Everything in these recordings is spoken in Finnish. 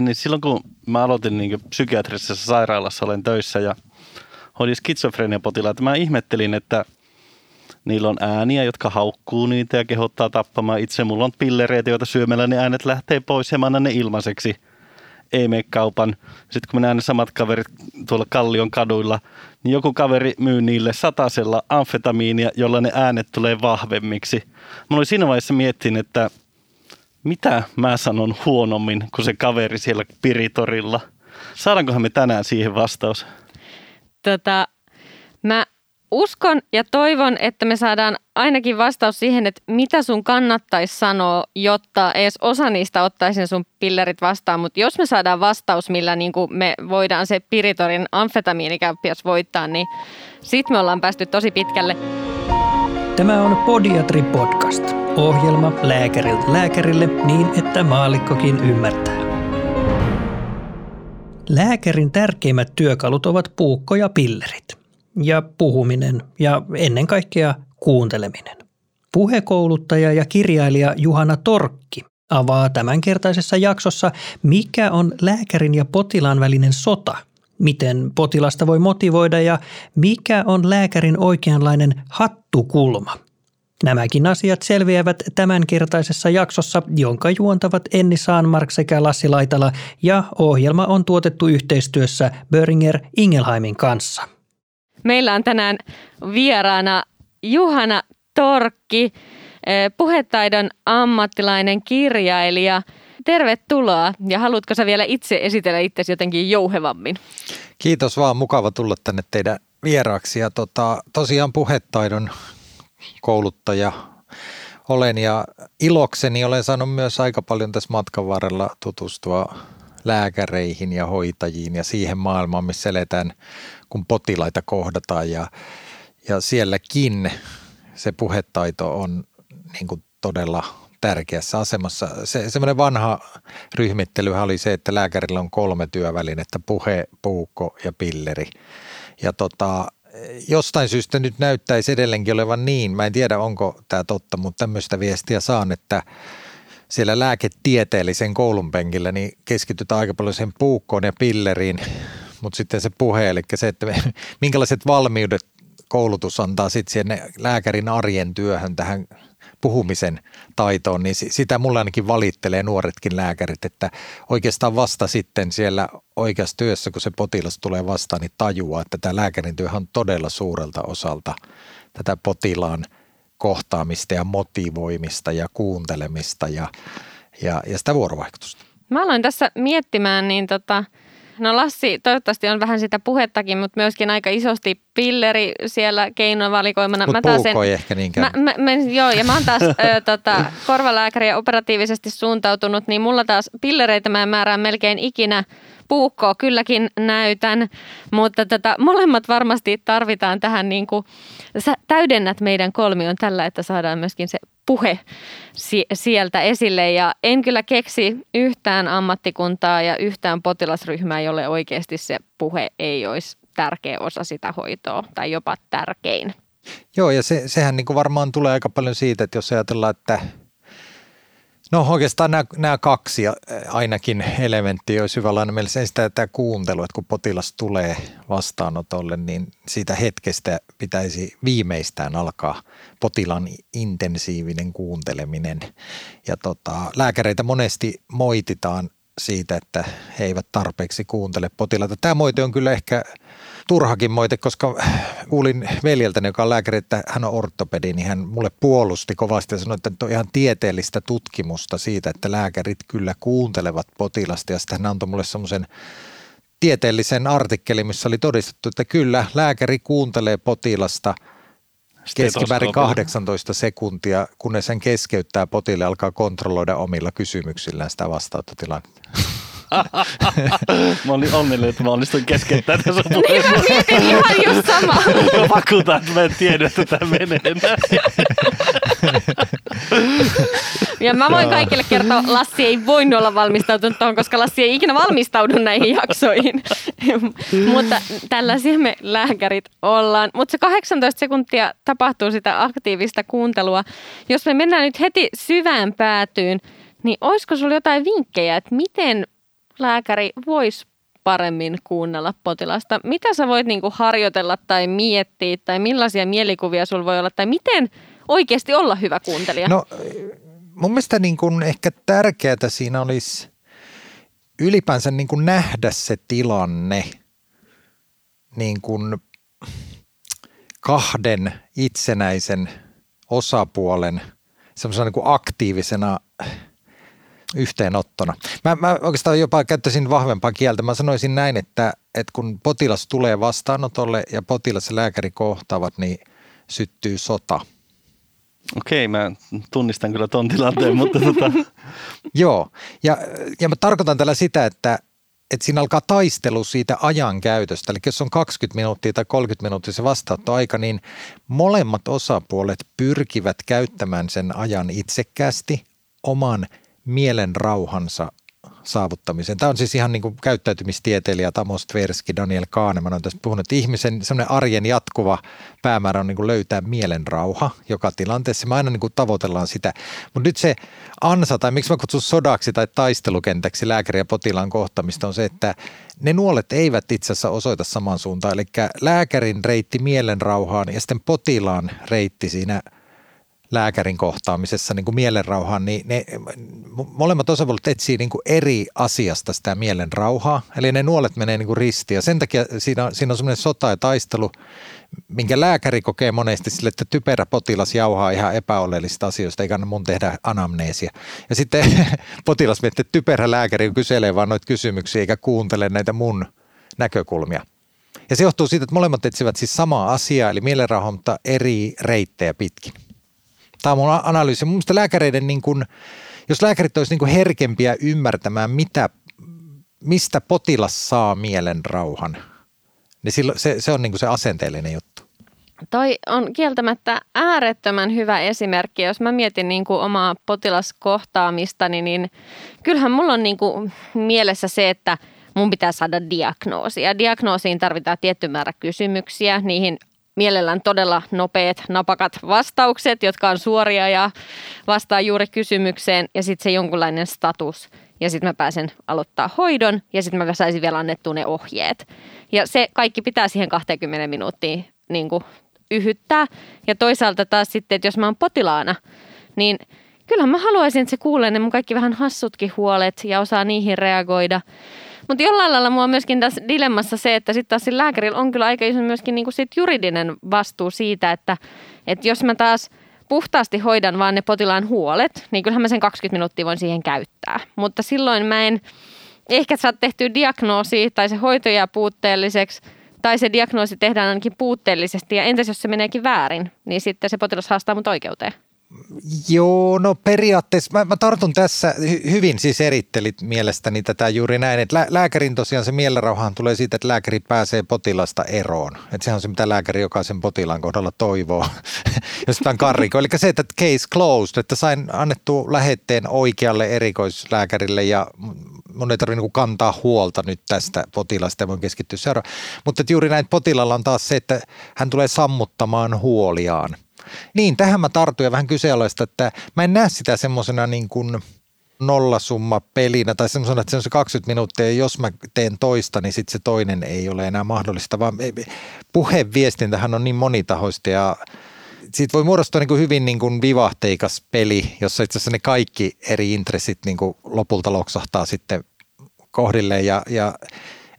niin silloin kun mä aloitin niin psykiatrisessa sairaalassa, olen töissä ja hoidin skitsofreniapotilaita, mä ihmettelin, että niillä on ääniä, jotka haukkuu niitä ja kehottaa tappamaan itse. Mulla on pillereitä, joita syömällä ne äänet lähtee pois ja mä annan ne ilmaiseksi ei mene kaupan. Sitten kun mä näen ne samat kaverit tuolla Kallion kaduilla, niin joku kaveri myy niille satasella amfetamiinia, jolla ne äänet tulee vahvemmiksi. Mä olin siinä vaiheessa miettinyt, että mitä mä sanon huonommin kuin se kaveri siellä Piritorilla. Saadaankohan me tänään siihen vastaus? Tota, mä uskon ja toivon, että me saadaan ainakin vastaus siihen, että mitä sun kannattaisi sanoa, jotta edes osa niistä ottaisi sun pillerit vastaan. Mutta jos me saadaan vastaus, millä niin me voidaan se Piritorin amfetamiinikäppiäs voittaa, niin sit me ollaan päästy tosi pitkälle. Tämä on Podiatri Podcast. Ohjelma lääkäriltä lääkärille niin, että maallikkokin ymmärtää. Lääkärin tärkeimmät työkalut ovat puukko ja pillerit – ja puhuminen ja ennen kaikkea kuunteleminen. Puhekouluttaja ja kirjailija Juhana Torkki avaa tämänkertaisessa jaksossa, mikä on lääkärin ja potilaan välinen sota, miten potilasta voi motivoida ja mikä on lääkärin oikeanlainen hattukulma. Nämäkin asiat selviävät tämänkertaisessa jaksossa, jonka juontavat Enni Saanmark sekä Lassi Laitala ja ohjelma on tuotettu yhteistyössä Böringer Ingelheimin kanssa. Meillä on tänään vieraana Juhana Torkki, eh, puhetaidon ammattilainen kirjailija. Tervetuloa ja haluatko sä vielä itse esitellä itsesi jotenkin jouhevammin? Kiitos vaan, mukava tulla tänne teidän vieraaksi. Ja tota, tosiaan puhetaidon kouluttaja olen ja ilokseni olen saanut myös aika paljon tässä matkan varrella tutustua lääkäreihin ja hoitajiin ja siihen maailmaan, missä eletään, kun potilaita kohdataan ja, ja sielläkin se puhetaito on niin kuin todella tärkeässä asemassa. Se, semmoinen vanha ryhmittely oli se, että lääkärillä on kolme työvälinettä, puhe, puukko ja pilleri. Ja tota, jostain syystä nyt näyttäisi edelleenkin olevan niin, mä en tiedä onko tämä totta, mutta tämmöistä viestiä saan, että siellä lääketieteellisen koulun penkillä niin keskitytään aika paljon sen puukkoon ja pilleriin, mutta sitten se puhe, eli se, että minkälaiset valmiudet koulutus antaa sitten lääkärin arjen työhön tähän puhumisen taitoon, niin sitä mulla ainakin valittelee nuoretkin lääkärit, että oikeastaan vasta sitten siellä oikeassa työssä, kun se potilas tulee vastaan, niin tajuaa, että tämä lääkärin työ on todella suurelta osalta tätä potilaan – kohtaamista ja motivoimista ja kuuntelemista ja, ja, ja sitä vuorovaikutusta. Mä aloin tässä miettimään, niin tota, no Lassi toivottavasti on vähän sitä puhettakin, mutta myöskin aika isosti pilleri siellä keinovalikoimana. Mutta puukko ehkä niinkään. Mä, mä, mä, joo, ja mä oon taas ö, tota, korvalääkäri ja operatiivisesti suuntautunut, niin mulla taas pillereitä mä määrään melkein ikinä – puukkoa kylläkin näytän, mutta tota, molemmat varmasti tarvitaan tähän, niin kuin, sä täydennät meidän kolmion tällä, että saadaan myöskin se puhe si- sieltä esille. Ja en kyllä keksi yhtään ammattikuntaa ja yhtään potilasryhmää, jolle oikeasti se puhe ei olisi tärkeä osa sitä hoitoa tai jopa tärkein. Joo, ja se, sehän niin kuin varmaan tulee aika paljon siitä, että jos ajatellaan, että – No oikeastaan nämä, nämä kaksi ainakin elementtiä olisi hyvä lailla mielessä. Sitä tämä kuuntelu, että kun potilas tulee vastaanotolle, niin siitä hetkestä pitäisi viimeistään alkaa potilaan intensiivinen kuunteleminen. Ja tota, lääkäreitä monesti moititaan siitä, että he eivät tarpeeksi kuuntele potilaita. Tämä moite on kyllä ehkä turhakin moite, koska kuulin veljeltäni, joka on lääkäri, että hän on ortopedi, niin hän mulle puolusti kovasti ja sanoi, että on ihan tieteellistä tutkimusta siitä, että lääkärit kyllä kuuntelevat potilasta ja sitten hän antoi mulle semmoisen tieteellisen artikkelin, missä oli todistettu, että kyllä lääkäri kuuntelee potilasta keskimäärin 18 sekuntia, kunnes hän keskeyttää potilaan alkaa kontrolloida omilla kysymyksillään sitä vastaanottotilannetta. Mä olin onnellinen, että mä onnistuin keskeyttämään tässä Niin mä mietin ihan just sama. Mä vakuutan, että mä en tiedä, että tämä menee Ja mä voin kaikille kertoa, Lassi ei voinut olla valmistautunut tuohon, koska Lassi ei ikinä valmistaudu näihin jaksoihin. Mutta tällaisia me lääkärit ollaan. Mutta se 18 sekuntia tapahtuu sitä aktiivista kuuntelua. Jos me mennään nyt heti syvään päätyyn, niin olisiko sulla jotain vinkkejä, että miten lääkäri voisi paremmin kuunnella potilasta? Mitä sä voit niinku harjoitella tai miettiä tai millaisia mielikuvia sulla voi olla tai miten oikeasti olla hyvä kuuntelija? No mun mielestä niin kuin ehkä tärkeää siinä olisi ylipäänsä niin kuin nähdä se tilanne niin kuin kahden itsenäisen osapuolen semmoisena niin aktiivisena yhteenottona. Mä, mä oikeastaan jopa käyttäisin vahvempaa kieltä. Mä sanoisin näin, että, että kun potilas tulee vastaanotolle ja potilas ja lääkäri kohtaavat, niin syttyy sota. Okei, mä tunnistan kyllä ton tilanteen, mutta tota... Joo, ja, ja mä tarkoitan tällä sitä, että, että siinä alkaa taistelu siitä ajan käytöstä. Eli jos on 20 minuuttia tai 30 minuuttia se vastaanottoaika, niin molemmat osapuolet pyrkivät käyttämään sen ajan itsekkäästi oman mielen rauhansa saavuttamiseen. Tämä on siis ihan niin kuin käyttäytymistieteilijä Amos Tversky, Daniel Kahneman on tässä puhunut, että ihmisen semmoinen arjen jatkuva päämäärä on niin kuin löytää mielen rauha joka tilanteessa. Me aina niin kuin tavoitellaan sitä. Mutta nyt se ansa, tai miksi mä kutsun sodaksi tai taistelukentäksi lääkäri ja potilaan kohtamista on se, että ne nuolet eivät itse asiassa osoita samaan suuntaan. Eli lääkärin reitti mielen rauhaan ja sitten potilaan reitti siinä – lääkärin kohtaamisessa niin kuin mielenrauhaan, niin ne molemmat osapuolet etsii niin kuin eri asiasta sitä mielenrauhaa. Eli ne nuolet menee niin kuin ristiin ja sen takia siinä, siinä on semmoinen sota ja taistelu, minkä lääkäri kokee monesti sille, että typerä potilas jauhaa ihan epäoleellisista asioista, eikä mun tehdä anamneesia. Ja sitten potilas miettii, että typerä lääkäri kyselee vaan noita kysymyksiä eikä kuuntele näitä mun näkökulmia. Ja se johtuu siitä, että molemmat etsivät siis samaa asiaa, eli mielenrauhaa, mutta eri reittejä pitkin. Tämä on mun analyysi. Mun lääkäreiden, niin kuin, jos lääkärit olisivat niin herkempiä ymmärtämään, mitä, mistä potilas saa mielen rauhan, niin silloin se, se on niin se asenteellinen juttu. Toi on kieltämättä äärettömän hyvä esimerkki. Jos mä mietin niin kuin omaa potilaskohtaamistani, niin kyllähän mulla on niin kuin mielessä se, että mun pitää saada diagnoosi. Ja diagnoosiin tarvitaan tietty määrä kysymyksiä. Niihin mielellään todella nopeat, napakat vastaukset, jotka on suoria ja vastaa juuri kysymykseen ja sitten se jonkunlainen status. Ja sitten mä pääsen aloittaa hoidon ja sitten mä saisin vielä annettua ne ohjeet. Ja se kaikki pitää siihen 20 minuuttiin niin kuin yhyttää. Ja toisaalta taas sitten, että jos mä oon potilaana, niin kyllähän mä haluaisin, että se kuulee ne mun kaikki vähän hassutkin huolet ja osaa niihin reagoida. Mutta jollain lailla mua on myöskin tässä dilemmassa se, että sitten taas lääkärillä on kyllä aika iso myöskin niinku sit juridinen vastuu siitä, että, että jos mä taas puhtaasti hoidan vaan ne potilaan huolet, niin kyllähän mä sen 20 minuuttia voin siihen käyttää. Mutta silloin mä en ehkä saa tehtyä diagnoosi tai se hoito jää puutteelliseksi tai se diagnoosi tehdään ainakin puutteellisesti ja entäs jos se meneekin väärin, niin sitten se potilas haastaa mut oikeuteen. Joo, no periaatteessa mä, mä tartun tässä, hy, hyvin siis erittelit mielestäni tätä juuri näin, että lä, lääkärin tosiaan se mielenrauhaan tulee siitä, että lääkäri pääsee potilasta eroon. Että sehän on se, mitä lääkäri jokaisen potilaan kohdalla toivoo, jos tämä on karriko. Eli se, että case closed, että sain annettu lähetteen oikealle erikoislääkärille ja mun ei tarvitse niin kantaa huolta nyt tästä potilasta ja voin keskittyä seuraavaan. Mutta juuri näin potilalla on taas se, että hän tulee sammuttamaan huoliaan niin, tähän mä tartuin ja vähän kyseenalaista, että mä en näe sitä semmoisena niin kuin nollasumma pelinä tai semmoisena, että se on se 20 minuuttia ja jos mä teen toista, niin sitten se toinen ei ole enää mahdollista, vaan puheviestintähän on niin monitahoista ja siitä voi muodostua niin kuin hyvin niin kuin vivahteikas peli, jossa itse asiassa ne kaikki eri intressit niin kuin lopulta loksahtaa sitten kohdilleen ja, ja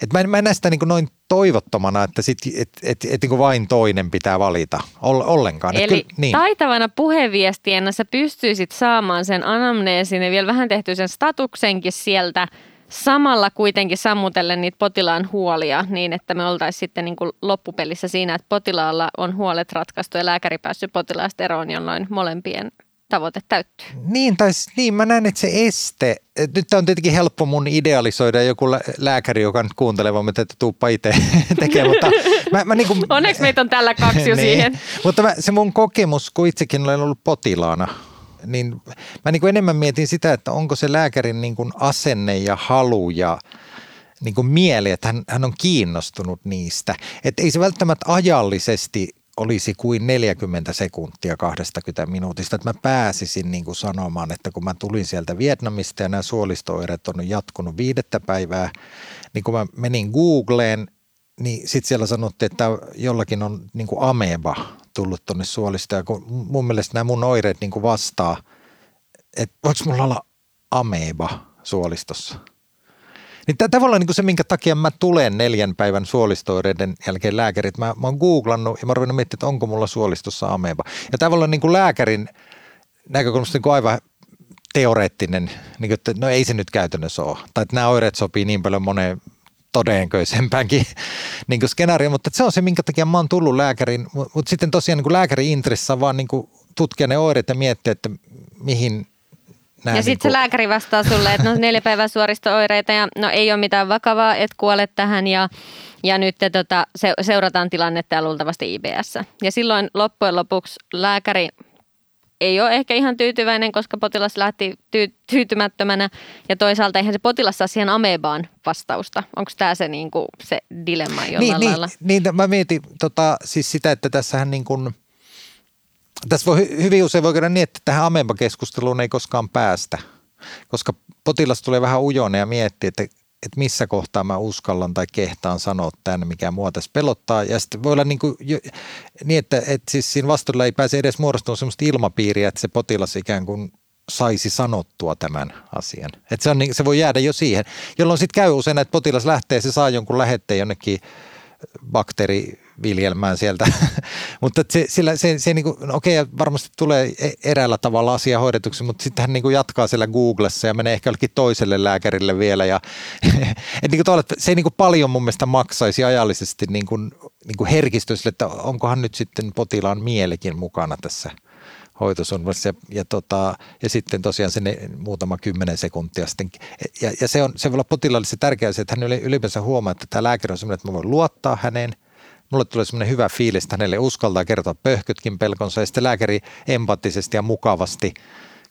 et mä, en, mä en näe sitä niin kuin noin toivottomana, että sit, et, et, et, niin vain toinen pitää valita ollenkaan. Eli kyllä, niin. taitavana puheviestienä sä pystyisit saamaan sen anamneesin ja vielä vähän tehty sen statuksenkin sieltä samalla kuitenkin sammutellen niitä potilaan huolia niin, että me oltaisiin sitten niin kuin loppupelissä siinä, että potilaalla on huolet ratkaistu ja lääkäri päässyt potilaasta eroon, jolloin molempien tavoite täyttyy. Niin, tai niin mä näen, että se este, nyt on tietenkin helppo mun idealisoida joku lääkäri, joka nyt kuuntelee, vaan että tuuppa itse tekee, mutta mä, mä niin kuin, Onneksi meitä on tällä kaksi jo niin, siihen. Mutta mä, se mun kokemus, kun itsekin olen ollut potilaana, niin mä niin kuin enemmän mietin sitä, että onko se lääkärin niin kuin asenne ja halu ja niin kuin mieli, että hän, hän on kiinnostunut niistä. Että ei se välttämättä ajallisesti olisi kuin 40 sekuntia 20 minuutista, että mä pääsisin niin kuin sanomaan, että kun mä tulin sieltä Vietnamista ja nämä suolisto-oireet on jatkunut viidettä päivää, niin kun mä menin Googleen, niin sitten siellä sanottiin, että jollakin on niin kuin ameba tullut tuonne suolistoon. Ja kun mun mielestä nämä mun oireet niin kuin vastaa, että voiko mulla olla ameba suolistossa – niin tämä tavallaan niin kuin se, minkä takia mä tulen neljän päivän suolistoireiden jälkeen lääkärit. Mä, mä oon googlannut ja mä oon miettimään, että onko mulla suolistossa ameba. Ja tavallaan niin kuin lääkärin näkökulmasta niin aivan teoreettinen, niin kuin, että no ei se nyt käytännössä ole. Tai että nämä oireet sopii niin paljon moneen todennäköisempäänkin niin kuin skenaario, mutta se on se, minkä takia mä oon tullut lääkärin. Mutta sitten tosiaan niin lääkärin intressissä vaan niin kuin tutkia ne oireet ja miettiä, että mihin Nää ja sitten niin se lääkäri vastaa sulle, että no neljä päivää suoristo-oireita ja no ei ole mitään vakavaa, et kuole tähän ja, ja nyt te, tota, se, seurataan tilannetta ja luultavasti IBS. Ja silloin loppujen lopuksi lääkäri ei ole ehkä ihan tyytyväinen, koska potilas lähti ty- tyytymättömänä ja toisaalta eihän se potilas saa siihen amebaan vastausta. Onko tämä se, niinku, se dilemma jollain niin, lailla? Niin, niin, mä mietin tota, siis sitä, että tässähän niin kuin – tässä voi hyvin usein voi käydä niin, että tähän ameba-keskusteluun ei koskaan päästä, koska potilas tulee vähän ujone ja miettii, että, että missä kohtaa mä uskallan tai kehtaan sanoa tämän, mikä mua tässä pelottaa. Ja sitten voi olla niin, kuin, niin että, että siis siinä vastuulla ei pääse edes muodostumaan sellaista ilmapiiriä, että se potilas ikään kuin saisi sanottua tämän asian. Että se, on, niin, se voi jäädä jo siihen, jolloin sitten käy usein, että potilas lähtee, se saa jonkun lähetteen jonnekin bakteeri viljelmään sieltä. mutta se, sillä, se, se niin kuin, no okei, varmasti tulee e, eräällä tavalla asia hoidetuksi, mutta sitten hän niin kuin jatkaa siellä Googlessa ja menee ehkä jollekin toiselle lääkärille vielä. Ja, et niin kuin tavalla, se ei niin kuin paljon mun mielestä maksaisi ajallisesti niin kuin, niin kuin herkistösille, että onkohan nyt sitten potilaan mielikin mukana tässä hoitosuunnitelmassa ja, ja, tota, ja sitten tosiaan se ne, muutama kymmenen sekuntia sitten. Ja, ja se, on, se voi olla potilaalle se tärkeä asia, että hän ylipäänsä huomaa, että tämä lääkäri on sellainen, että mä voin luottaa häneen – mulle tulee semmoinen hyvä fiilis, että hänelle uskaltaa kertoa pöhkytkin pelkonsa ja sitten lääkäri empaattisesti ja mukavasti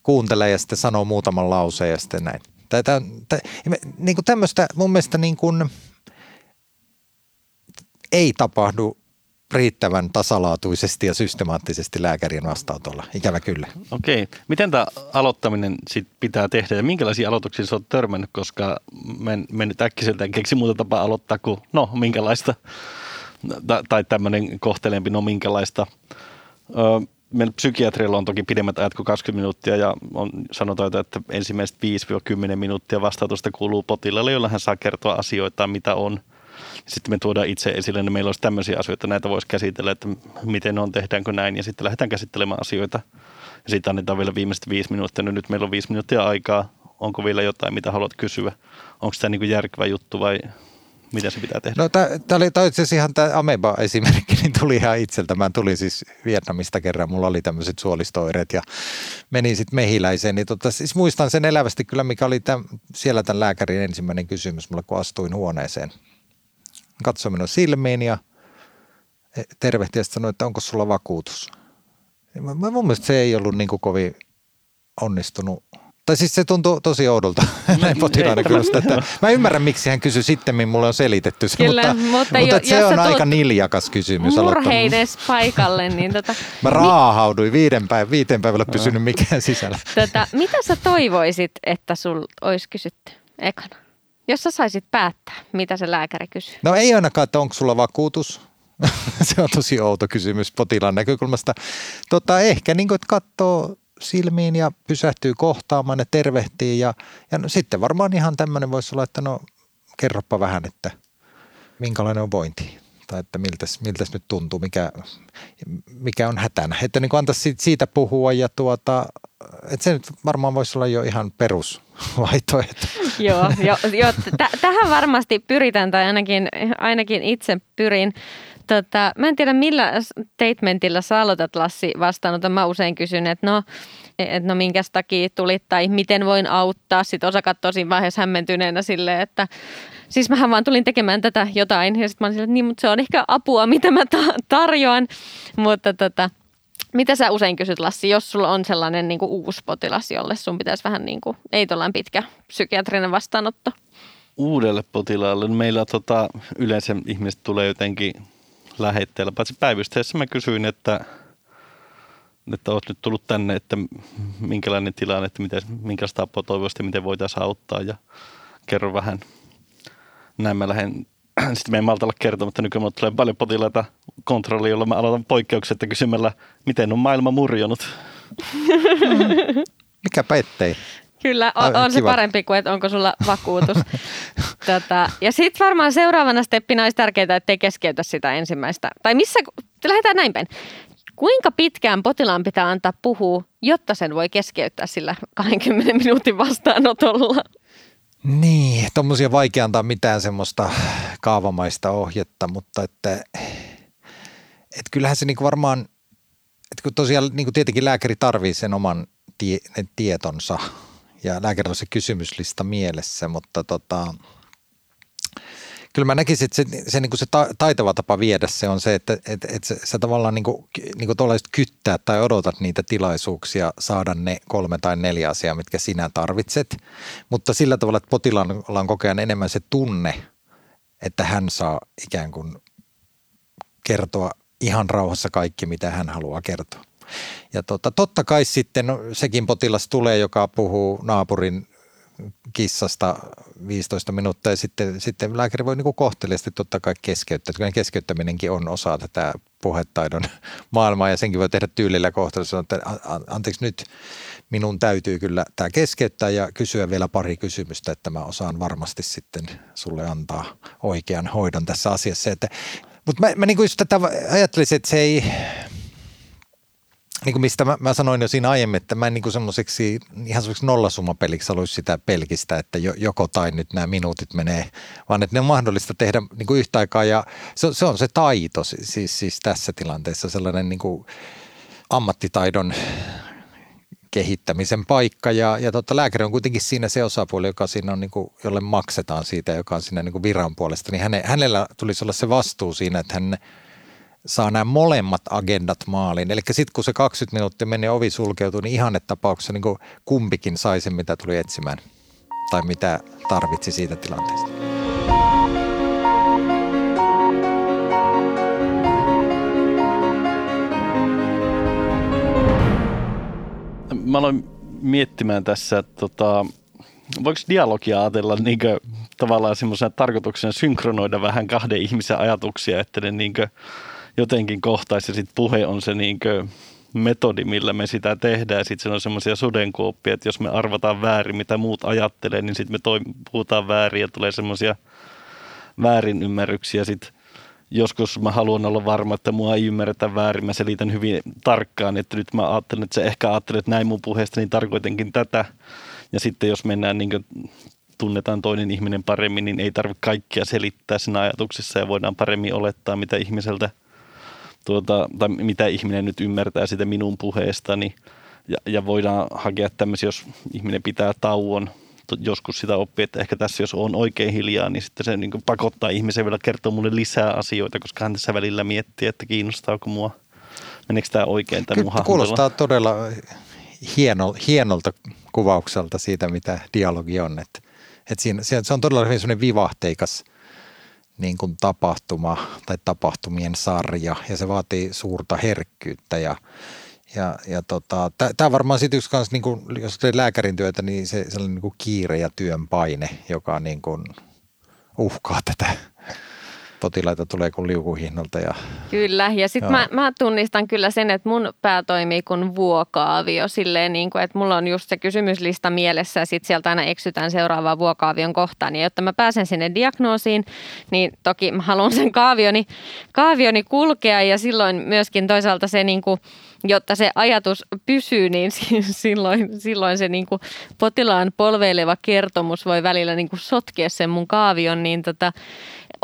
kuuntelee ja sitten sanoo muutaman lauseen ja sitten näin. Tätä, tä, niin kuin tämmöistä mun mielestä niin kuin ei tapahdu riittävän tasalaatuisesti ja systemaattisesti lääkärien vastaanotolla. Ikävä kyllä. Okei. Miten tämä aloittaminen sit pitää tehdä ja minkälaisia aloituksia oot törmännyt, koska men, mennyt äkkiseltään keksi muuta tapaa aloittaa kuin, no minkälaista tai tämmöinen kohtelempi, no minkälaista. meillä psykiatrilla on toki pidemmät ajat kuin 20 minuuttia ja on, sanotaan, että ensimmäiset 5-10 minuuttia vastautusta kuuluu potilaalle, jolla hän saa kertoa asioita, mitä on. Sitten me tuodaan itse esille, että meillä olisi tämmöisiä asioita, näitä voisi käsitellä, että miten on, tehdäänkö näin ja sitten lähdetään käsittelemään asioita. Ja sitten annetaan vielä viimeiset viisi minuuttia, no nyt meillä on viisi minuuttia aikaa, onko vielä jotain, mitä haluat kysyä? Onko tämä niin järkevä juttu vai mitä se pitää tehdä? No tämä oli itse asiassa ihan tämä Ameba-esimerkki, niin tuli ihan itseltä. Mä tulin siis Vietnamista kerran, mulla oli tämmöiset suolistoireet ja menin sitten mehiläiseen. Niin tota, siis muistan sen elävästi kyllä, mikä oli tämän, siellä tämän lääkärin ensimmäinen kysymys mulle, kun astuin huoneeseen. Katsoin minun silmiin ja tervehti ja sanoi, että onko sulla vakuutus. Mä, mun mielestä se ei ollut niin kovin onnistunut tai siis se tuntuu tosi oudolta näin potilaiden kyllä. Että mä ymmärrän, miksi hän kysyi sitten, mulle on selitetty se, Kyllä, mutta, mutta, mutta jo, se on aika niljakas kysymys. Murheines paikalle. Niin tota, mä raahauduin viiden päivän, viiteen päivällä pysynyt mikään sisällä. Tota, mitä sä toivoisit, että sul olisi kysytty ekana? Jos sä saisit päättää, mitä se lääkäri kysyy. No ei ainakaan, että onko sulla vakuutus. se on tosi outo kysymys potilaan näkökulmasta. Tota, ehkä niin kuin, että katsoo silmiin ja pysähtyy kohtaamaan ja tervehtii. Ja, ja no, sitten varmaan ihan tämmöinen voisi olla, että no kerropa vähän, että minkälainen on vointi tai että miltäs, miltäs nyt tuntuu, mikä, mikä on hätänä. Että niin antaisi siitä puhua ja tuota, että se nyt varmaan voisi olla jo ihan perusvaihtoehto. joo, jo, jo t- tähän varmasti pyritään tai ainakin, ainakin itse pyrin. Tota, mä en tiedä millä statementilla sä aloitat Lassi vastaanoton. Mä usein kysyn, että no, et no minkä takia tulit tai miten voin auttaa. Sitten osa katsoo siinä vaiheessa hämmentyneenä silleen, että siis mähän vaan tulin tekemään tätä jotain. Ja sitten mä olin silleen, että niin, mutta se on ehkä apua, mitä mä ta- tarjoan. Mutta tota, mitä sä usein kysyt Lassi, jos sulla on sellainen niin kuin uusi potilas, jolle sun pitäisi vähän niin kuin, ei tuollain pitkä psykiatrinen vastaanotto? Uudelle potilaalle. Meillä tota, yleensä ihmiset tulee jotenkin lähetteellä. Paitsi päivysteessä mä kysyin, että, että olet nyt tullut tänne, että minkälainen tilanne, että miten, minkälaista apua toivoisesti, miten voitaisiin auttaa ja kerro vähän. Näin mä lähden sitten me ei malta olla kertomatta, nykyään tulee paljon potilaita kontrolli, jolla mä aloitan poikkeuksetta kysymällä, miten on maailma murjonut. Mikäpä ettei. Kyllä, on, on se parempi kuin, että onko sulla vakuutus. Tätä. Ja sitten varmaan seuraavana steppinä olisi tärkeää, että ei keskeytä sitä ensimmäistä. Tai missä, lähdetään näin päin. Kuinka pitkään potilaan pitää antaa puhua, jotta sen voi keskeyttää sillä 20 minuutin vastaanotolla? Niin, tuommoisia vaikea antaa mitään semmoista kaavamaista ohjetta, mutta että, että kyllähän se niinku varmaan, että kun tosiaan niinku tietenkin lääkäri tarvii sen oman tie, tietonsa ja lääkäri on se kysymyslista mielessä, mutta tota, kyllä mä näkisin, että se, se, niin kuin se taitava tapa viedä se on se, että, että, että sä, sä tavallaan niin kuin, niin kuin kyttää tai odotat niitä tilaisuuksia saada ne kolme tai neljä asiaa, mitkä sinä tarvitset, mutta sillä tavalla, että potilaalla on koko ajan enemmän se tunne, että hän saa ikään kuin kertoa ihan rauhassa kaikki, mitä hän haluaa kertoa. Ja tota, totta kai sitten no, sekin potilas tulee, joka puhuu naapurin kissasta 15 minuuttia ja sitten, sitten lääkäri voi niin kohteliasti totta kai keskeyttää. Kyllä keskeyttäminenkin on osa tätä puhetaidon maailmaa ja senkin voi tehdä tyylillä kohteliasti. Että anteeksi nyt, minun täytyy kyllä tämä keskeyttää ja kysyä vielä pari kysymystä, että mä osaan varmasti sitten sulle antaa oikean hoidon tässä asiassa. Että, mutta mä, mä niin kuin tätä ajattelisin, että se ei, niin kuin mistä mä, mä, sanoin jo siinä aiemmin, että mä en niin semmoiseksi ihan semmoiseksi nollasummapeliksi haluaisi sitä pelkistä, että jo, joko tai nyt nämä minuutit menee, vaan että ne on mahdollista tehdä niin kuin yhtä aikaa. Ja se, se on se taito siis, siis tässä tilanteessa sellainen niin kuin ammattitaidon kehittämisen paikka. Ja, ja totta, lääkäri on kuitenkin siinä se osapuoli, joka siinä on, niin kuin, jolle maksetaan siitä, joka on siinä niin kuin viran puolesta, niin häne, hänellä tulisi olla se vastuu siinä, että hän saa nämä molemmat agendat maaliin. Eli sitten kun se 20 minuuttia meni ovi sulkeutuu, niin ihannetapauksessa niin kuin kumpikin sai sen, mitä tuli etsimään tai mitä tarvitsi siitä tilanteesta. Mä aloin miettimään tässä, että tota, voiko dialogia ajatella niin kuin, tavallaan semmoisen tarkoituksen synkronoida vähän kahden ihmisen ajatuksia, että ne niin kuin, jotenkin kohtaisi ja sitten puhe on se niinkö metodi, millä me sitä tehdään. Sitten se on semmoisia sudenkuoppia, että jos me arvataan väärin, mitä muut ajattelee, niin sitten me toi, puhutaan väärin ja tulee semmoisia väärinymmärryksiä. Sitten joskus mä haluan olla varma, että mua ei ymmärretä väärin. Mä selitän hyvin tarkkaan, että nyt mä ajattelen, että se ehkä ajattelee, että näin mun puheesta, niin tarkoitinkin tätä. Ja sitten jos mennään niin tunnetaan toinen ihminen paremmin, niin ei tarvitse kaikkia selittää siinä ajatuksessa ja voidaan paremmin olettaa, mitä ihmiseltä – tuota, tai mitä ihminen nyt ymmärtää sitä minun puheestani. Ja, ja voidaan hakea tämmöisiä, jos ihminen pitää tauon, joskus sitä oppii, että ehkä tässä jos on oikein hiljaa, niin sitten se niin pakottaa ihmisen vielä kertoa mulle lisää asioita, koska hän tässä välillä miettii, että kiinnostaako mua. Meneekö tämä oikein tämä Kyllä, Kuulostaa todella hieno, hienolta kuvaukselta siitä, mitä dialogi on. Että, että siinä, se on todella hyvin sellainen vivahteikas – niin kuin tapahtuma tai tapahtumien sarja ja se vaatii suurta herkkyyttä ja ja, ja tota, tämä varmaan sitten yksi kanssa, niin kuin, jos teet lääkärin työtä, niin se sellainen niin kuin kiire ja työn paine, joka niin kuin uhkaa tätä potilaita tulee kuin liukuhihnalta. Ja, kyllä, ja sitten mä, mä tunnistan kyllä sen, että mun pää toimii kuin vuokaavio, silleen niin kuin, että mulla on just se kysymyslista mielessä ja sitten sieltä aina eksytään seuraavaan vuokaavion kohtaan. Ja jotta mä pääsen sinne diagnoosiin, niin toki mä haluan sen kaavioni, kaavioni kulkea ja silloin myöskin toisaalta se niin kuin, jotta se ajatus pysyy, niin silloin, silloin se niin kuin potilaan polveileva kertomus voi välillä niin kuin sotkea sen mun kaavion, niin tota,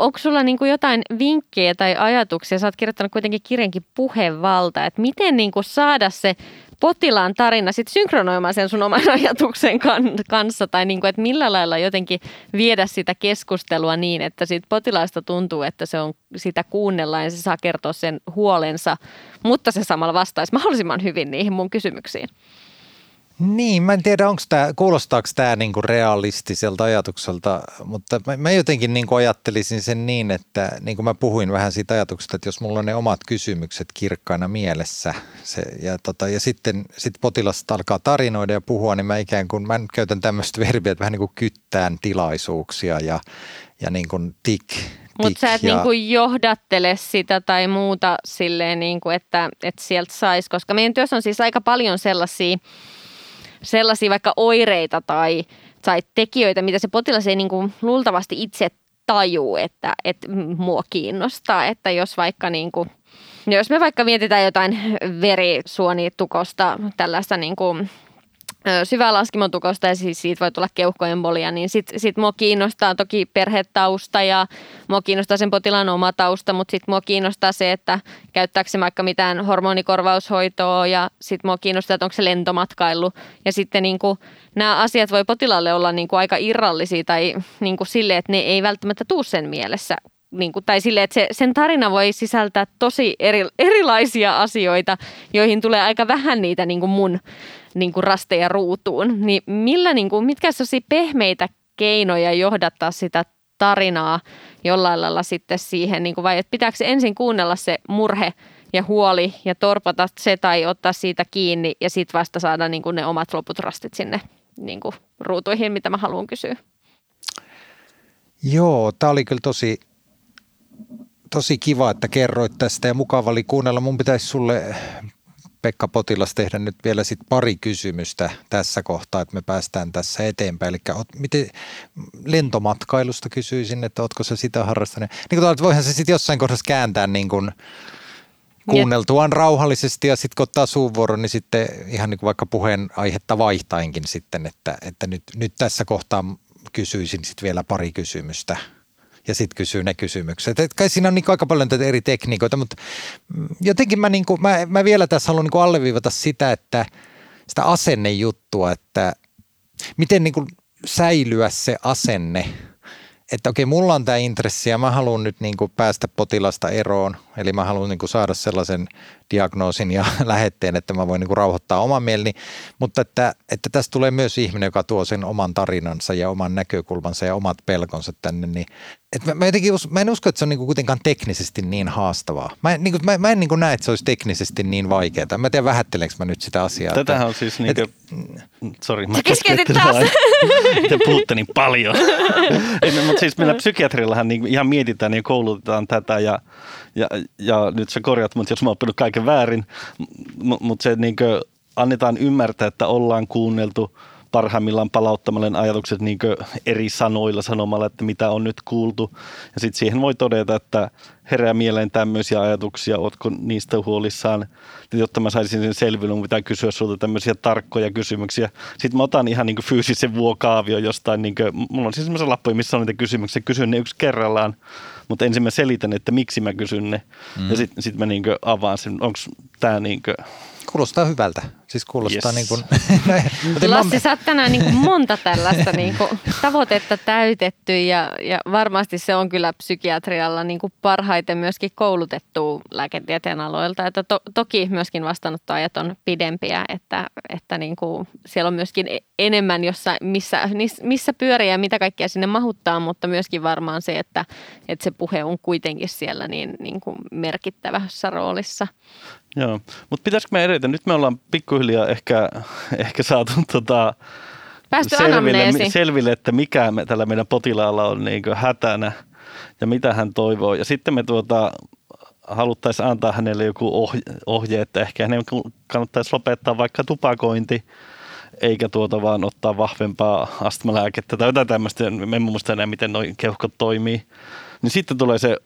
onko sulla niin kuin jotain vinkkejä tai ajatuksia? Sä oot kirjoittanut kuitenkin kirjankin puhevalta, että miten niin kuin saada se potilaan tarina sitten synkronoimaan sen sun oman ajatuksen kan- kanssa tai niin kuin, että millä lailla jotenkin viedä sitä keskustelua niin, että siitä potilaasta tuntuu, että se on sitä kuunnellaan ja se saa kertoa sen huolensa, mutta se samalla vastaisi mahdollisimman hyvin niihin mun kysymyksiin. Niin, mä en tiedä, onko tämä, kuulostaako tämä niinku realistiselta ajatukselta, mutta mä, mä jotenkin niinku ajattelisin sen niin, että niin kuin mä puhuin vähän siitä ajatuksesta, että jos mulla on ne omat kysymykset kirkkaina mielessä se, ja, tota, ja sitten sit potilas alkaa tarinoida ja puhua, niin mä ikään kuin, mä käytän tämmöistä verbiä, että vähän niin kuin kyttään tilaisuuksia ja, ja niin kuin tik, mutta sä et ja... niinku johdattele sitä tai muuta silleen, niinku, että, että sieltä saisi, koska meidän työssä on siis aika paljon sellaisia, sellaisia vaikka oireita tai, tai tekijöitä, mitä se potilas ei niinku luultavasti itse tajuu, että, että mua kiinnostaa, että jos vaikka niinku, jos me vaikka mietitään jotain verisuonitukosta, tällaista niin kuin syvää laskimotukosta ja siis siitä voi tulla keuhkoembolia, niin sitten sit mua kiinnostaa toki perhetausta ja mua kiinnostaa sen potilaan oma tausta, mutta sitten mua kiinnostaa se, että käyttääkö se vaikka mitään hormonikorvaushoitoa ja sitten mua kiinnostaa, että onko se lentomatkailu. Ja sitten niin kuin, nämä asiat voi potilaalle olla niin kuin aika irrallisia tai niin kuin sille, että ne ei välttämättä tuu sen mielessä niin kuin, tai sille, että se, sen tarina voi sisältää tosi eri, erilaisia asioita, joihin tulee aika vähän niitä niin kuin mun niin kuin rasteja ruutuun. Niin millä, niin kuin, mitkä sellaisia pehmeitä keinoja johdattaa sitä tarinaa jollain lailla sitten siihen, niin kuin, vai että pitääkö ensin kuunnella se murhe ja huoli ja torpata se tai ottaa siitä kiinni ja sitten vasta saada niin kuin ne omat loput rastit sinne niin kuin ruutuihin, mitä mä haluan kysyä. Joo, tämä oli kyllä tosi tosi kiva, että kerroit tästä ja mukava oli kuunnella. Mun pitäisi sulle Pekka Potilas tehdä nyt vielä sit pari kysymystä tässä kohtaa, että me päästään tässä eteenpäin. Eli miten lentomatkailusta kysyisin, että ootko se sitä harrastanut? Niin kuin voihan se sitten jossain kohdassa kääntää niin kuin kuunneltuaan rauhallisesti ja sitten kun ottaa suunvuoron, niin sitten ihan niin kuin vaikka puheen aihetta vaihtainkin sitten, että, että nyt, nyt tässä kohtaa kysyisin sitten vielä pari kysymystä ja sitten kysyy ne kysymykset. Et kai siinä on niin aika paljon tätä eri tekniikoita, mutta jotenkin mä, niin kuin, mä, mä vielä tässä haluan niin alleviivata sitä, että sitä asennejuttua, että miten niin kuin säilyä se asenne – että okei, mulla on tämä intressi ja mä haluan nyt niin kuin päästä potilasta eroon. Eli mä haluan niin kuin saada sellaisen diagnoosin ja lähetteen, että mä voin niin kuin rauhoittaa oman mieleni. Mutta että, että tästä tulee myös ihminen, joka tuo sen oman tarinansa ja oman näkökulmansa ja omat pelkonsa tänne. Niin, että mä, mä, jotenkin, mä en usko, että se on niin kuin kuitenkaan teknisesti niin haastavaa. Mä, niin kuin, mä, mä en niin kuin näe, että se olisi teknisesti niin vaikeaa. Mä en tiedä, vähättelenkö mä nyt sitä asiaa. Tätähän on siis niin kuin, sori, mä keskeytit taas. Te puhutte niin paljon. Ei, mutta siis meillä psykiatrillahan niin ihan mietitään ja koulutetaan tätä ja, ja, ja nyt sä korjat mut, jos mä oon oppinut kaiken väärin, mutta mut se niin annetaan ymmärtää, että ollaan kuunneltu parhaimmillaan palauttamalla ajatukset niin eri sanoilla sanomalla, että mitä on nyt kuultu. Ja sitten siihen voi todeta, että herää mieleen tämmöisiä ajatuksia, ootko niistä huolissaan, jotta mä saisin sen selville, mun pitää kysyä sulta tämmöisiä tarkkoja kysymyksiä. Sitten mä otan ihan niin fyysisen vuokaavio jostain, niin kuin, mulla on siis semmoisia lappuja, missä on niitä kysymyksiä, kysyn ne yksi kerrallaan, mutta ensin mä selitän, että miksi mä kysyn ne, mm. ja sitten sit mä niin avaan sen, onko tämä niin Kuulostaa hyvältä. Siis kuulostaa yes. niin kuin... Lassi, sä oot tänään niin kuin monta tällaista niin kuin tavoitetta täytetty ja, ja varmasti se on kyllä psykiatrialla niin kuin parhaiten myöskin koulutettu lääketieteen aloilta. Että to, toki myöskin vastaanottoajat on pidempiä, että, että niin kuin siellä on myöskin e-, enemmän, jossa, missä, missä pyöriä ja mitä kaikkea sinne mahuttaa, mutta myöskin varmaan se, että, että se puhe on kuitenkin siellä niin, niin kuin merkittävässä roolissa. Joo, mutta pitäisikö me edetä? Nyt me ollaan pikkuhiljaa ehkä, ehkä saatu tota, Päästy selville, selville, että mikä me, tällä meidän potilaalla on niin hätänä ja mitä hän toivoo. Ja sitten me tuota, haluttaisiin antaa hänelle joku ohje, ohje, että ehkä hänen kannattaisi lopettaa vaikka tupakointi, eikä tuota vaan ottaa vahvempaa astmalääkettä tai jotain tämmöistä. Me en muista enää, miten noin keuhkot toimii. Niin sitten tulee se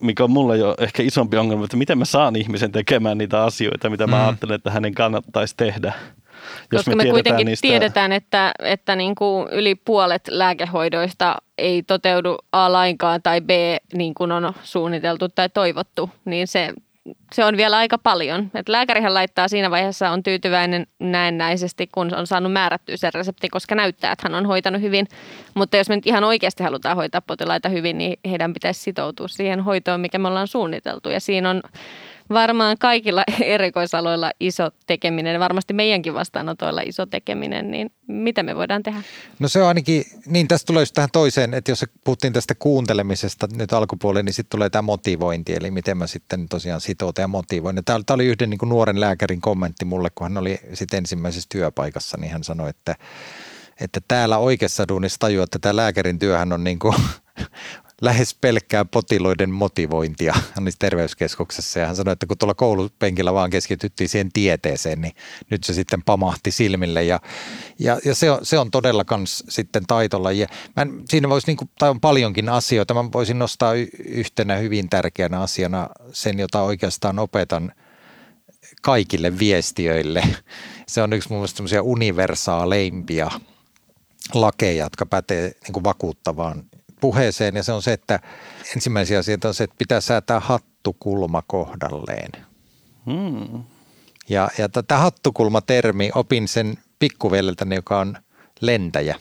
mikä on mulle jo ehkä isompi ongelma, että miten mä saan ihmisen tekemään niitä asioita, mitä mä mm. ajattelen, että hänen kannattaisi tehdä. Jos Koska me, me kuitenkin niistä... tiedetään, että, että niin kuin yli puolet lääkehoidoista ei toteudu A lainkaan tai B niin kuin on suunniteltu tai toivottu, niin se se on vielä aika paljon. Et lääkärihän laittaa siinä vaiheessa, on tyytyväinen näennäisesti, kun on saanut määrättyä sen resepti, koska näyttää, että hän on hoitanut hyvin. Mutta jos me nyt ihan oikeasti halutaan hoitaa potilaita hyvin, niin heidän pitäisi sitoutua siihen hoitoon, mikä me ollaan suunniteltu. Ja siinä on varmaan kaikilla erikoisaloilla iso tekeminen, varmasti meidänkin vastaanotoilla iso tekeminen, niin mitä me voidaan tehdä? No se on ainakin, niin tästä tulee just tähän toiseen, että jos puhuttiin tästä kuuntelemisesta nyt alkupuolelle, niin sitten tulee tämä motivointi, eli miten mä sitten tosiaan sitoutan ja motivoin. Tämä oli yhden niin kuin nuoren lääkärin kommentti mulle, kun hän oli sitten ensimmäisessä työpaikassa, niin hän sanoi, että että täällä oikeassa duunissa tajua, että tämä lääkärin työhän on niin kuin lähes pelkkää potiloiden motivointia niissä terveyskeskuksessa. Ja hän sanoi, että kun tuolla koulupenkillä vaan keskityttiin siihen tieteeseen, niin nyt se sitten pamahti silmille. Ja, ja, ja se, on, se on todella kans sitten taitolla. Ja mä, siinä voisi, niin kuin, tai on paljonkin asioita. Mä voisin nostaa yhtenä hyvin tärkeänä asiana sen, jota oikeastaan opetan kaikille viestiöille. Se on yksi mun mielestä universaaleimpia lakeja, jotka pätee niin kuin vakuuttavaan puheeseen ja se on se, että ensimmäisiä asioita on se, että pitää säätää hattukulma kohdalleen. Hmm. Ja, ja tämä hattukulma-termi opin sen pikkuveljeltäni, joka on lentäjä.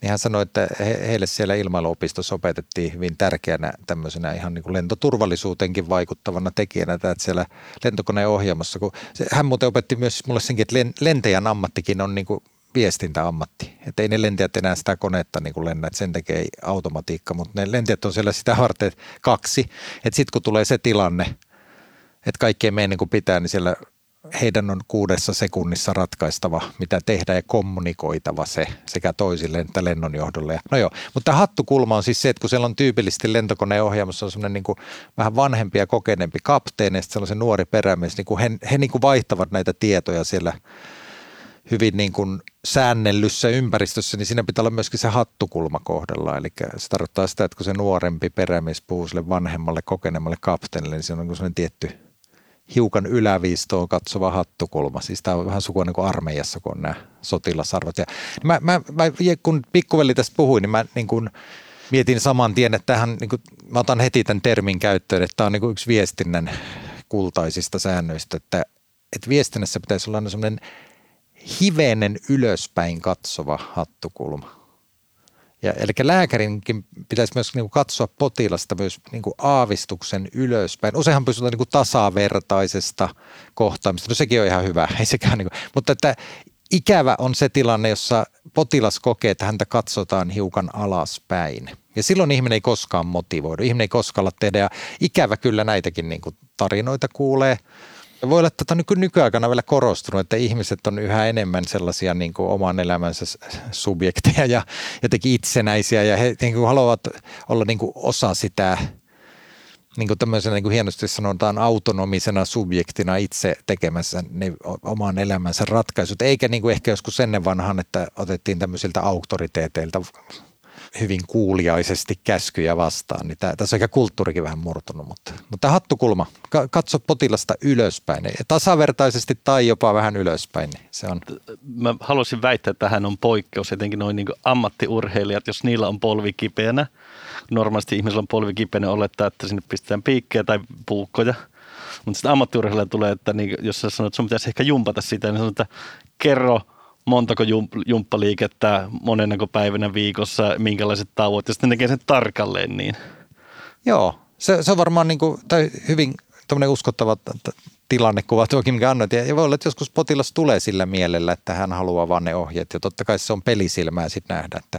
Niin hän sanoi, että he, heille siellä ilmailuopistossa opetettiin hyvin tärkeänä tämmöisenä ihan niin kuin lentoturvallisuuteenkin vaikuttavana tekijänä, että siellä lentokoneen ohjelmassa. Kun se, hän muuten opetti myös mulle senkin, että lentäjän ammattikin on niin kuin viestintäammatti. Että ei ne lentäjät enää sitä konetta niin lennä, että sen tekee automatiikka, mutta ne lentäjät on siellä sitä varten kaksi. Että sitten kun tulee se tilanne, että kaikkien meidän niin kuin pitää, niin siellä heidän on kuudessa sekunnissa ratkaistava, mitä tehdä ja kommunikoitava se sekä toisille että lennonjohdolle. No joo, mutta hattukulma on siis se, että kun siellä on tyypillisesti lentokoneen ohjaamassa on semmoinen niin kuin vähän vanhempi ja kokeneempi kapteeni ja sitten sellainen nuori perämies, niin kuin he, he niin kuin vaihtavat näitä tietoja siellä hyvin niin kuin säännellyssä ympäristössä, niin siinä pitää olla myöskin se hattukulma kohdalla. Eli se tarkoittaa sitä, että kun se nuorempi perämies puhuu sille vanhemmalle, kokeneemmalle kapteenille, niin se on niin sellainen tietty hiukan yläviistoon katsova hattukulma. Siis tämä on vähän sukua niin kuin armeijassa, kun on nämä sotilasarvot. Ja mä, mä, mä, kun pikkuveli tästä puhui, niin mä niin kuin mietin saman tien, että tähän, niin kuin, mä otan heti tämän termin käyttöön, että tämä on niin kuin yksi viestinnän kultaisista säännöistä, että, että viestinnässä pitäisi olla sellainen hivenen ylöspäin katsova hattukulma. Ja, eli lääkärinkin pitäisi myös niin kuin katsoa potilasta myös niin kuin aavistuksen ylöspäin. Useinhan pystytään niin kuin tasavertaisesta kohtaamista. No sekin on ihan hyvä, ei sekään niin kuin, mutta että ikävä on se tilanne, jossa potilas kokee, että häntä katsotaan hiukan alaspäin. Ja silloin ihminen ei koskaan motivoidu, ihminen ei koskaan tehdä. Ja ikävä kyllä näitäkin niin kuin tarinoita kuulee – voi olla, että tätä on nykyaikana vielä korostunut, että ihmiset on yhä enemmän sellaisia niin kuin oman elämänsä subjekteja ja jotenkin itsenäisiä ja he niin kuin haluavat olla niin kuin osa sitä niin kuin tämmöisenä niin kuin hienosti sanotaan autonomisena subjektina itse tekemässä ne oman elämänsä ratkaisut, eikä niin kuin ehkä joskus ennen vanhan, että otettiin tämmöisiltä auktoriteeteilta hyvin kuuliaisesti käskyjä vastaan, niin tämä, tässä on ehkä kulttuurikin vähän murtunut, mutta, mutta hattukulma, katso potilasta ylöspäin, tasavertaisesti tai jopa vähän ylöspäin, niin se on. Mä haluaisin väittää, että hän on poikkeus, etenkin noin niin ammattiurheilijat, jos niillä on polvi kipeänä. Normaalisti ihmisellä on polvi kipeänä olettaa, että sinne pistetään piikkejä tai puukkoja. Mutta sitten ammattiurheilija tulee, että niin, jos sä sanot, että sun pitäisi ehkä jumpata sitä, niin sanot, että kerro – montako jumppaliikettä monenako päivänä viikossa, minkälaiset tauot, ja sitten tekee sen tarkalleen niin. Joo, se, se on varmaan niin kuin, tai hyvin uskottava tilannekuva tuokin, mikä annoit. Ja voi olla, että joskus potilas tulee sillä mielellä, että hän haluaa vaan ne ohjeet. Ja totta kai se on pelisilmää sitten nähdä, että,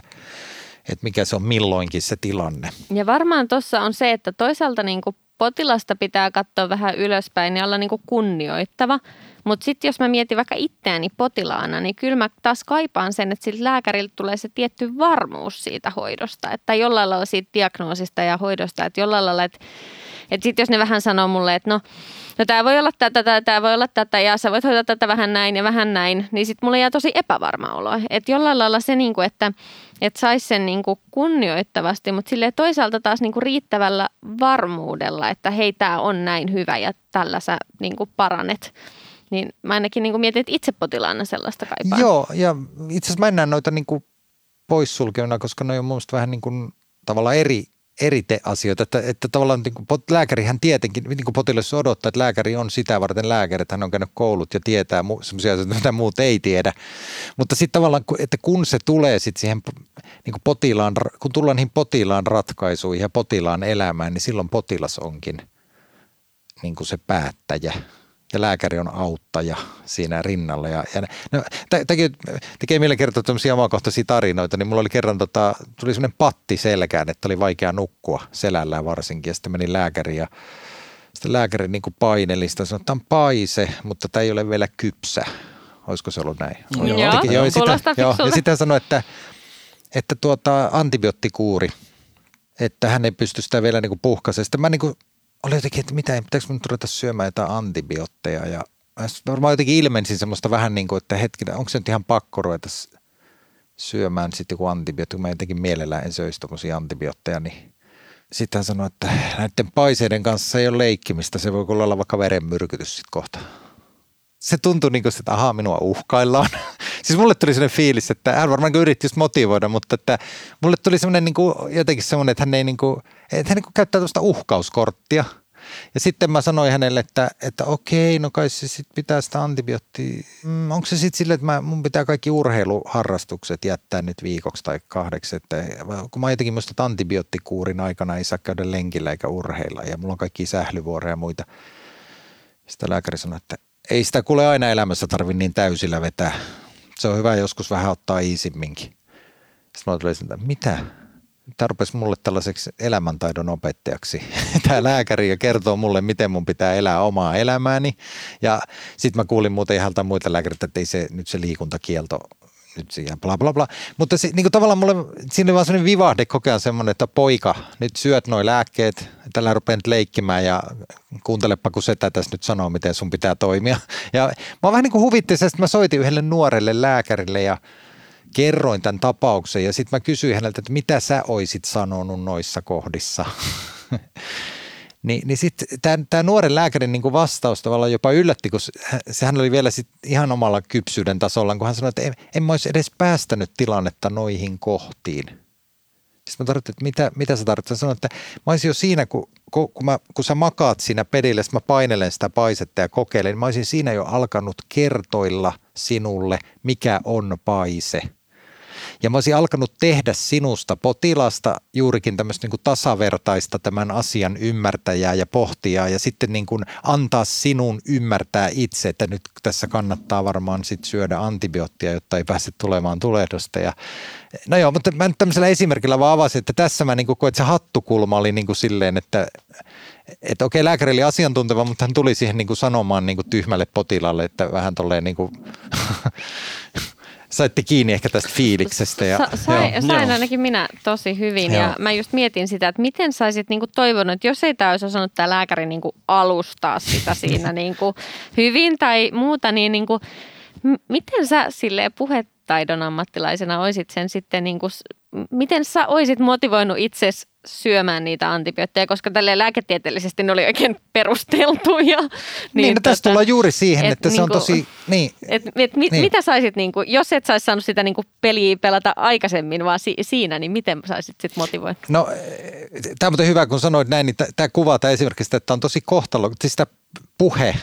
että mikä se on milloinkin se tilanne. Ja varmaan tuossa on se, että toisaalta niin kuin potilasta pitää katsoa vähän ylöspäin ja olla niin kuin kunnioittava – mutta sitten jos mä mietin vaikka itseäni potilaana, niin kyllä mä taas kaipaan sen, että sillä lääkärillä tulee se tietty varmuus siitä hoidosta. Että jollain lailla siitä diagnoosista ja hoidosta, että jollain lailla, että, että sitten jos ne vähän sanoo mulle, että no, no tämä voi olla tätä, tämä voi olla tätä ja sä voit hoitaa tätä vähän näin ja vähän näin, niin sitten mulle jää tosi epävarma olo. Että jollain lailla se, niin kuin, että, että saisi sen niin kuin kunnioittavasti, mutta sille toisaalta taas niin kuin riittävällä varmuudella, että hei, tämä on näin hyvä ja tällä sä niin kuin paranet. Niin mä ainakin niin kuin mietin, että itse potilaana sellaista kaipaan. Joo, ja itse asiassa mä en näe noita niin kuin poissulkeuna, koska ne on mun vähän niin kuin tavallaan eri, asioita. Että, että tavallaan niin kuin lääkärihän tietenkin, niin kuin potilas odottaa, että lääkäri on sitä varten lääkäri, että hän on käynyt koulut ja tietää mu- sellaisia asioita, mitä muut ei tiedä. Mutta sitten tavallaan, että kun se tulee sitten siihen niin kuin potilaan, kun tullaan niihin potilaan ratkaisuihin ja potilaan elämään, niin silloin potilas onkin – niin kuin se päättäjä ja lääkäri on auttaja siinä rinnalla. Ja, ja no, tämäkin tekee mieleen kertoa tämmöisiä omakohtaisia tarinoita, niin mulla oli kerran, tota, tuli semmoinen patti selkään, että oli vaikea nukkua selällään varsinkin, ja sitten menin lääkäriin ja sitten lääkäri niin kuin paineli sitä, sanoi, että on paise, mutta tämä ei ole vielä kypsä. Olisiko se ollut näin? Joo, joo, Teki, joo, ja sitä, joo, ja sitten hän sanoi, että, että tuota, antibioottikuuri, että hän ei pysty sitä vielä niin puhkaisemaan. Sitten mä niin kuin oli jotenkin, että mitä, pitääkö nyt ruveta syömään jotain antibiootteja ja varmaan jotenkin ilmensin semmoista vähän niin kuin, että hetkinen, onko se nyt ihan pakko ruveta syömään sitten joku antibiootti, kun mä jotenkin mielellään en söisi tuommoisia antibiootteja, niin sitten hän sanoi, että näiden paiseiden kanssa ei ole leikkimistä, se voi olla vaikka verenmyrkytys sitten kohta. Se tuntui niin kuin, että ahaa, minua uhkaillaan. siis mulle tuli sellainen fiilis, että hän varmaan yritti just motivoida, mutta että mulle tuli semmoinen niin kuin, jotenkin semmoinen, että hän ei niin kuin, että hän niin käyttää tuosta uhkauskorttia. Ja sitten mä sanoin hänelle, että, että okei, no kai se sitten pitää sitä antibioottia. Mm, onko se sitten silleen, että mä, mun pitää kaikki urheiluharrastukset jättää nyt viikoksi tai kahdeksi. Että, kun mä jotenkin muista, että antibioottikuurin aikana ei saa käydä lenkillä eikä urheilla ja mulla on kaikki sählyvuoroja ja muita. Sitten lääkäri sanoi, että ei sitä kuule aina elämässä tarvi niin täysillä vetää. Se on hyvä joskus vähän ottaa iisimminkin. Sitten mä tulin että mitä? Tämä rupesi mulle tällaiseksi elämäntaidon opettajaksi. Tämä lääkäri ja kertoo mulle, miten mun pitää elää omaa elämääni. Ja sitten mä kuulin muuten ihan muita lääkäreitä, että ei se, nyt se liikuntakielto nyt siihen bla bla bla. Mutta se, niin kuin tavallaan mulle, siinä oli vaan sellainen vivahde kokea semmoinen, että poika, nyt syöt noi lääkkeet, tällä rupeat leikkimään ja kuuntelepa, kun setä tässä nyt sanoo, miten sun pitää toimia. Ja mä vähän niin kuin huvittin, että mä soitin yhdelle nuorelle lääkärille ja kerroin tämän tapauksen ja sitten mä kysyin häneltä, että mitä sä oisit sanonut noissa kohdissa. Niin, niin sitten tämä nuoren lääkärin niin vastaus tavallaan jopa yllätti, kun sehän oli vielä sit ihan omalla kypsyyden tasolla, kun hän sanoi, että en, en mä olisi edes päästänyt tilannetta noihin kohtiin. Sitten mä tarvitsin, että mitä, mitä sä tarvitset? Sanoin, että mä olisin jo siinä, kun, kun, kun, mä, kun sä makaat siinä pedille, mä painelen sitä paisetta ja kokeilen, niin mä olisin siinä jo alkanut kertoilla sinulle, mikä on paise – ja mä olisin alkanut tehdä sinusta potilasta juurikin tämmöistä niin kuin tasavertaista tämän asian ymmärtäjää ja pohtia ja sitten niin kuin antaa sinun ymmärtää itse, että nyt tässä kannattaa varmaan sit syödä antibioottia, jotta ei pääse tulemaan tulehdosta. Ja, no joo, mutta mä nyt tämmöisellä esimerkillä vaan avasin, että tässä mä niin kuin koen, että se hattukulma oli niin kuin silleen, että että okei, lääkäri oli asiantunteva, mutta hän tuli siihen niin kuin sanomaan niin kuin tyhmälle potilaalle, että vähän tolleen niin kuin saitte kiinni ehkä tästä fiiliksestä. Ja, Sa- sai, joo. sain ainakin minä tosi hyvin joo. ja mä just mietin sitä, että miten saisit niinku toivonut, että jos ei tämä olisi osannut tämä lääkäri niinku alustaa sitä siinä niinku hyvin tai muuta, niin niinku, m- miten sä sille puhetaidon ammattilaisena olisit sen sitten, niinku, miten sä olisit motivoinut itsesi syömään niitä antibiootteja, koska tälle lääketieteellisesti ne oli oikein perusteltuja. Niin, niin no tota, tästä tullaan juuri siihen, et, että se niinku, on tosi... Niin, et, et, mit, niin. Mitä saisit, niinku, jos et saisi saanut sitä niinku peliä pelata aikaisemmin, vaan si, siinä, niin miten saisit sitten motivoida? No, tämä on hyvä, kun sanoit näin, niin tämä kuvaa tämä esimerkiksi, että on tosi kohtalo, siis tämä puhe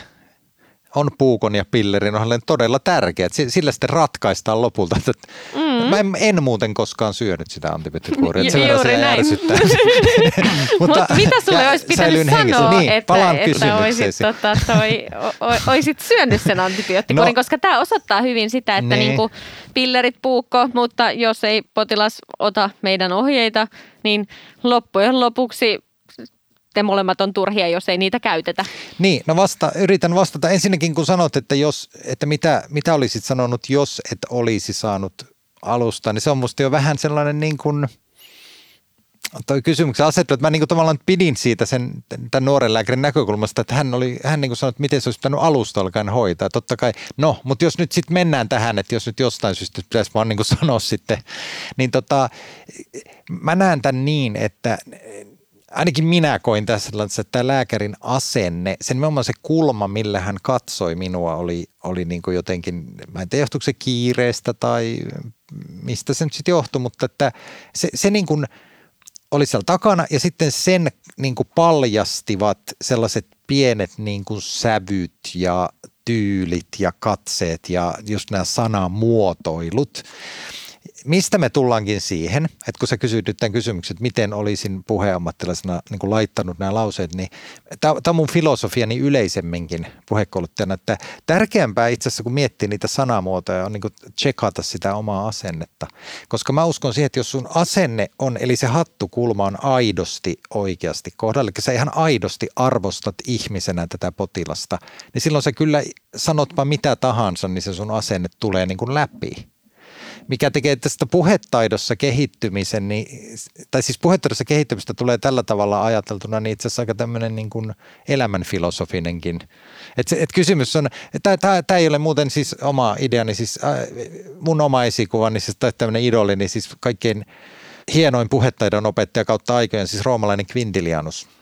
on puukon ja pillerin ohjelleen todella tärkeä. Sillä sitten ratkaistaan lopulta. Mm. Mä en, en muuten koskaan syönyt sitä antibioottikuuria. Ju, juuri näin. Mutta Mut mitä sulle olisi pitänyt sanoa, niin, että, että olisit, tota, toi, o, olisit syönyt sen antibioottikuurin, no, koska tämä osoittaa hyvin sitä, että niin. niinku, pillerit puukko, mutta jos ei potilas ota meidän ohjeita, niin loppujen lopuksi te molemmat on turhia, jos ei niitä käytetä. Niin, no vasta, yritän vastata. Ensinnäkin kun sanot, että, jos, että mitä, mitä olisit sanonut, jos et olisi saanut alusta, niin se on musta jo vähän sellainen niin kuin, toi kysymyksen asettu, että mä niin kuin tavallaan pidin siitä sen tämän nuoren lääkärin näkökulmasta, että hän, oli, hän niin kuin sanoi, että miten se olisi pitänyt alusta alkaen hoitaa. Totta kai, no, mutta jos nyt sitten mennään tähän, että jos nyt jostain syystä pitäisi vaan niin kuin sanoa sitten, niin tota, mä näen tämän niin, että ainakin minä koin tässä, että tämä lääkärin asenne, sen nimenomaan se kulma, millä hän katsoi minua, oli, oli niin kuin jotenkin, mä en tiedä johtuuko se kiireestä tai mistä se nyt sitten johtui, mutta että se, se niin kuin oli siellä takana ja sitten sen niin kuin paljastivat sellaiset pienet niin kuin sävyt ja tyylit ja katseet ja just nämä sanamuotoilut. Mistä me tullaankin siihen, että kun sä kysyit nyt tämän kysymyksen, että miten olisin puheammattilaisena niin kuin laittanut nämä lauseet, niin tämä on mun filosofiani yleisemminkin puhekouluttajana, että tärkeämpää itse asiassa kun miettii niitä sanamuotoja on niin kuin checkata sitä omaa asennetta, koska mä uskon siihen, että jos sun asenne on, eli se hattukulma on aidosti oikeasti kohdalla, eli sä ihan aidosti arvostat ihmisenä tätä potilasta, niin silloin se kyllä sanotpa mitä tahansa, niin se sun asenne tulee niin kuin läpi mikä tekee tästä puhetaidossa kehittymisen, niin, tai siis puhetaidossa kehittymistä tulee tällä tavalla ajateltuna, niin itse asiassa aika tämmöinen niin kuin elämänfilosofinenkin. Et, et kysymys on, tämä ei ole muuten siis oma ideani, siis äh, mun oma esikuva, niin siis tämmöinen idoli, niin siis kaikkein hienoin puhetaidon opettaja kautta aikojen, siis roomalainen Quintilianus –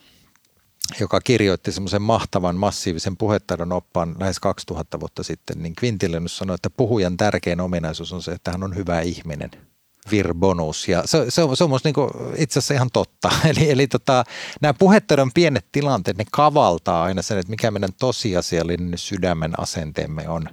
joka kirjoitti semmoisen mahtavan massiivisen puhetaidon oppaan lähes 2000 vuotta sitten, niin Quintilianus sanoi, että puhujan tärkein ominaisuus on se, että hän on hyvä ihminen. Vir bonus. Ja se, se, on, se on niin itse asiassa ihan totta. Eli, eli tota, nämä puhetaidon pienet tilanteet, ne kavaltaa aina sen, että mikä meidän tosiasiallinen sydämen asenteemme on.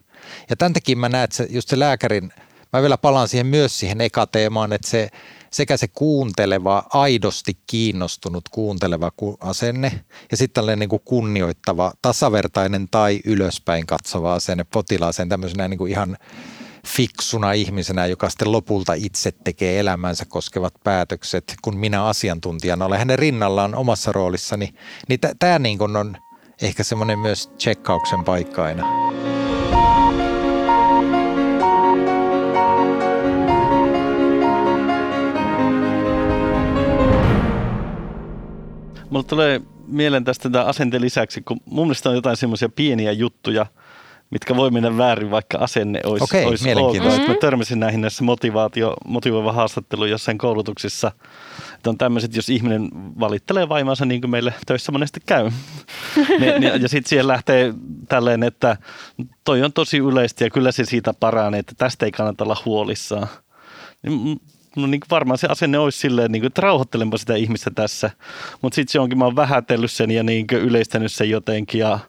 Ja tämän takia mä näen, että se, just se lääkärin, mä vielä palaan siihen myös siihen ekateemaan, että se sekä se kuunteleva, aidosti kiinnostunut kuunteleva asenne ja sitten tällainen niin kuin kunnioittava, tasavertainen tai ylöspäin katsova asenne potilaaseen tämmöisenä niin kuin ihan fiksuna ihmisenä, joka sitten lopulta itse tekee elämänsä koskevat päätökset, kun minä asiantuntijana olen hänen rinnallaan omassa roolissani, niin tämä niin on ehkä semmoinen myös tsekkauksen paikka aina. Mulle tulee mieleen tästä tämän asenteen lisäksi, kun mun mielestä on jotain semmoisia pieniä juttuja, mitkä voi mennä väärin, vaikka asenne olisi, Okei, olisi ok. Mm-hmm. Mä törmäsin näihin näissä motivaatio, motivoiva haastattelu jossain koulutuksissa. Että on tämmöiset, jos ihminen valittelee vaimansa niin kuin meille töissä monesti käy. ne, ne, ja sitten siihen lähtee tälleen, että toi on tosi yleistä ja kyllä se siitä paranee, että tästä ei kannata olla huolissaan. Niin no niin varmaan se asenne olisi silleen, niin kuin, että rauhoittelenpa sitä ihmistä tässä. Mutta sitten se onkin, mä oon vähätellyt sen ja niin kuin, yleistänyt sen jotenkin ja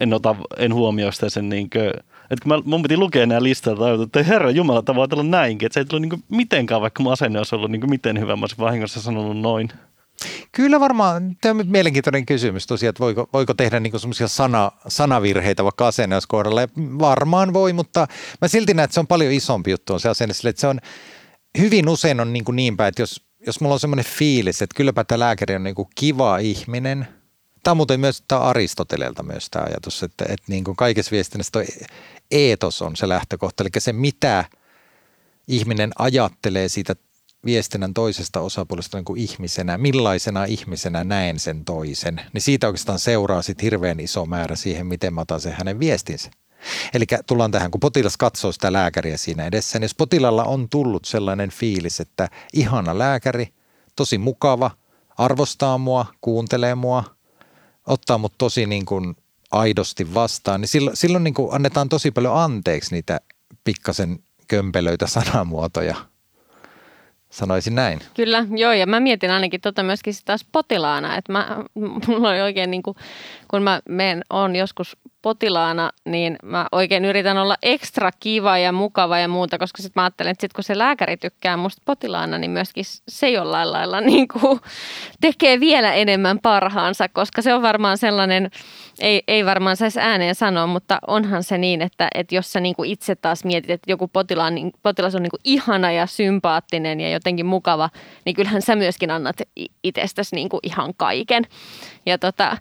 en, ota, en huomioi sitä sen niin kuin, että kun mä, mun piti lukea nämä listat, että herra Jumala, tämä voi olla näinkin. Että se ei tullut niin mitenkään, vaikka mun asenne olisi ollut niin miten hyvä. Mä olisin vahingossa sanonut noin. Kyllä varmaan, tämä on mielenkiintoinen kysymys tosiaan, että voiko, voiko tehdä niin semmoisia sana, sanavirheitä vaikka asenneoskohdalla. Varmaan voi, mutta mä silti näen, että se on paljon isompi juttu on se asenne, että se on, hyvin usein on niin, niin päin, että jos, jos mulla on semmoinen fiilis, että kylläpä tämä lääkäri on niin kuin kiva ihminen. Tämä on muuten myös tämä Aristoteleelta myös tämä ajatus, että, että niin kuin kaikessa viestinnässä tuo eetos on se lähtökohta. Eli se, mitä ihminen ajattelee siitä viestinnän toisesta osapuolesta niin kuin ihmisenä, millaisena ihmisenä näen sen toisen, niin siitä oikeastaan seuraa sitten hirveän iso määrä siihen, miten mä otan sen hänen viestinsä. Eli tullaan tähän, kun potilas katsoo sitä lääkäriä siinä edessä, niin jos potilalla on tullut sellainen fiilis, että ihana lääkäri, tosi mukava, arvostaa mua, kuuntelee mua, ottaa mut tosi niin kuin aidosti vastaan, niin silloin, silloin niin kuin annetaan tosi paljon anteeksi niitä pikkasen kömpelöitä sanamuotoja – Sanoisin näin. Kyllä, joo, ja mä mietin ainakin tota myöskin taas potilaana, että mä, mulla oli oikein niin kuin, kun mä menen, on joskus potilaana, niin mä oikein yritän olla ekstra kiva ja mukava ja muuta, koska sitten mä ajattelen, että sit kun se lääkäri tykkää musta potilaana, niin myöskin se jollain lailla niin kuin tekee vielä enemmän parhaansa, koska se on varmaan sellainen, ei, ei varmaan saisi ääneen sanoa, mutta onhan se niin, että, että jos sä niin kuin itse taas mietit, että joku potilaan, niin, potilas on niin kuin ihana ja sympaattinen ja jotenkin mukava, niin kyllähän sä myöskin annat itsestäsi niin kuin ihan kaiken. Ja tota,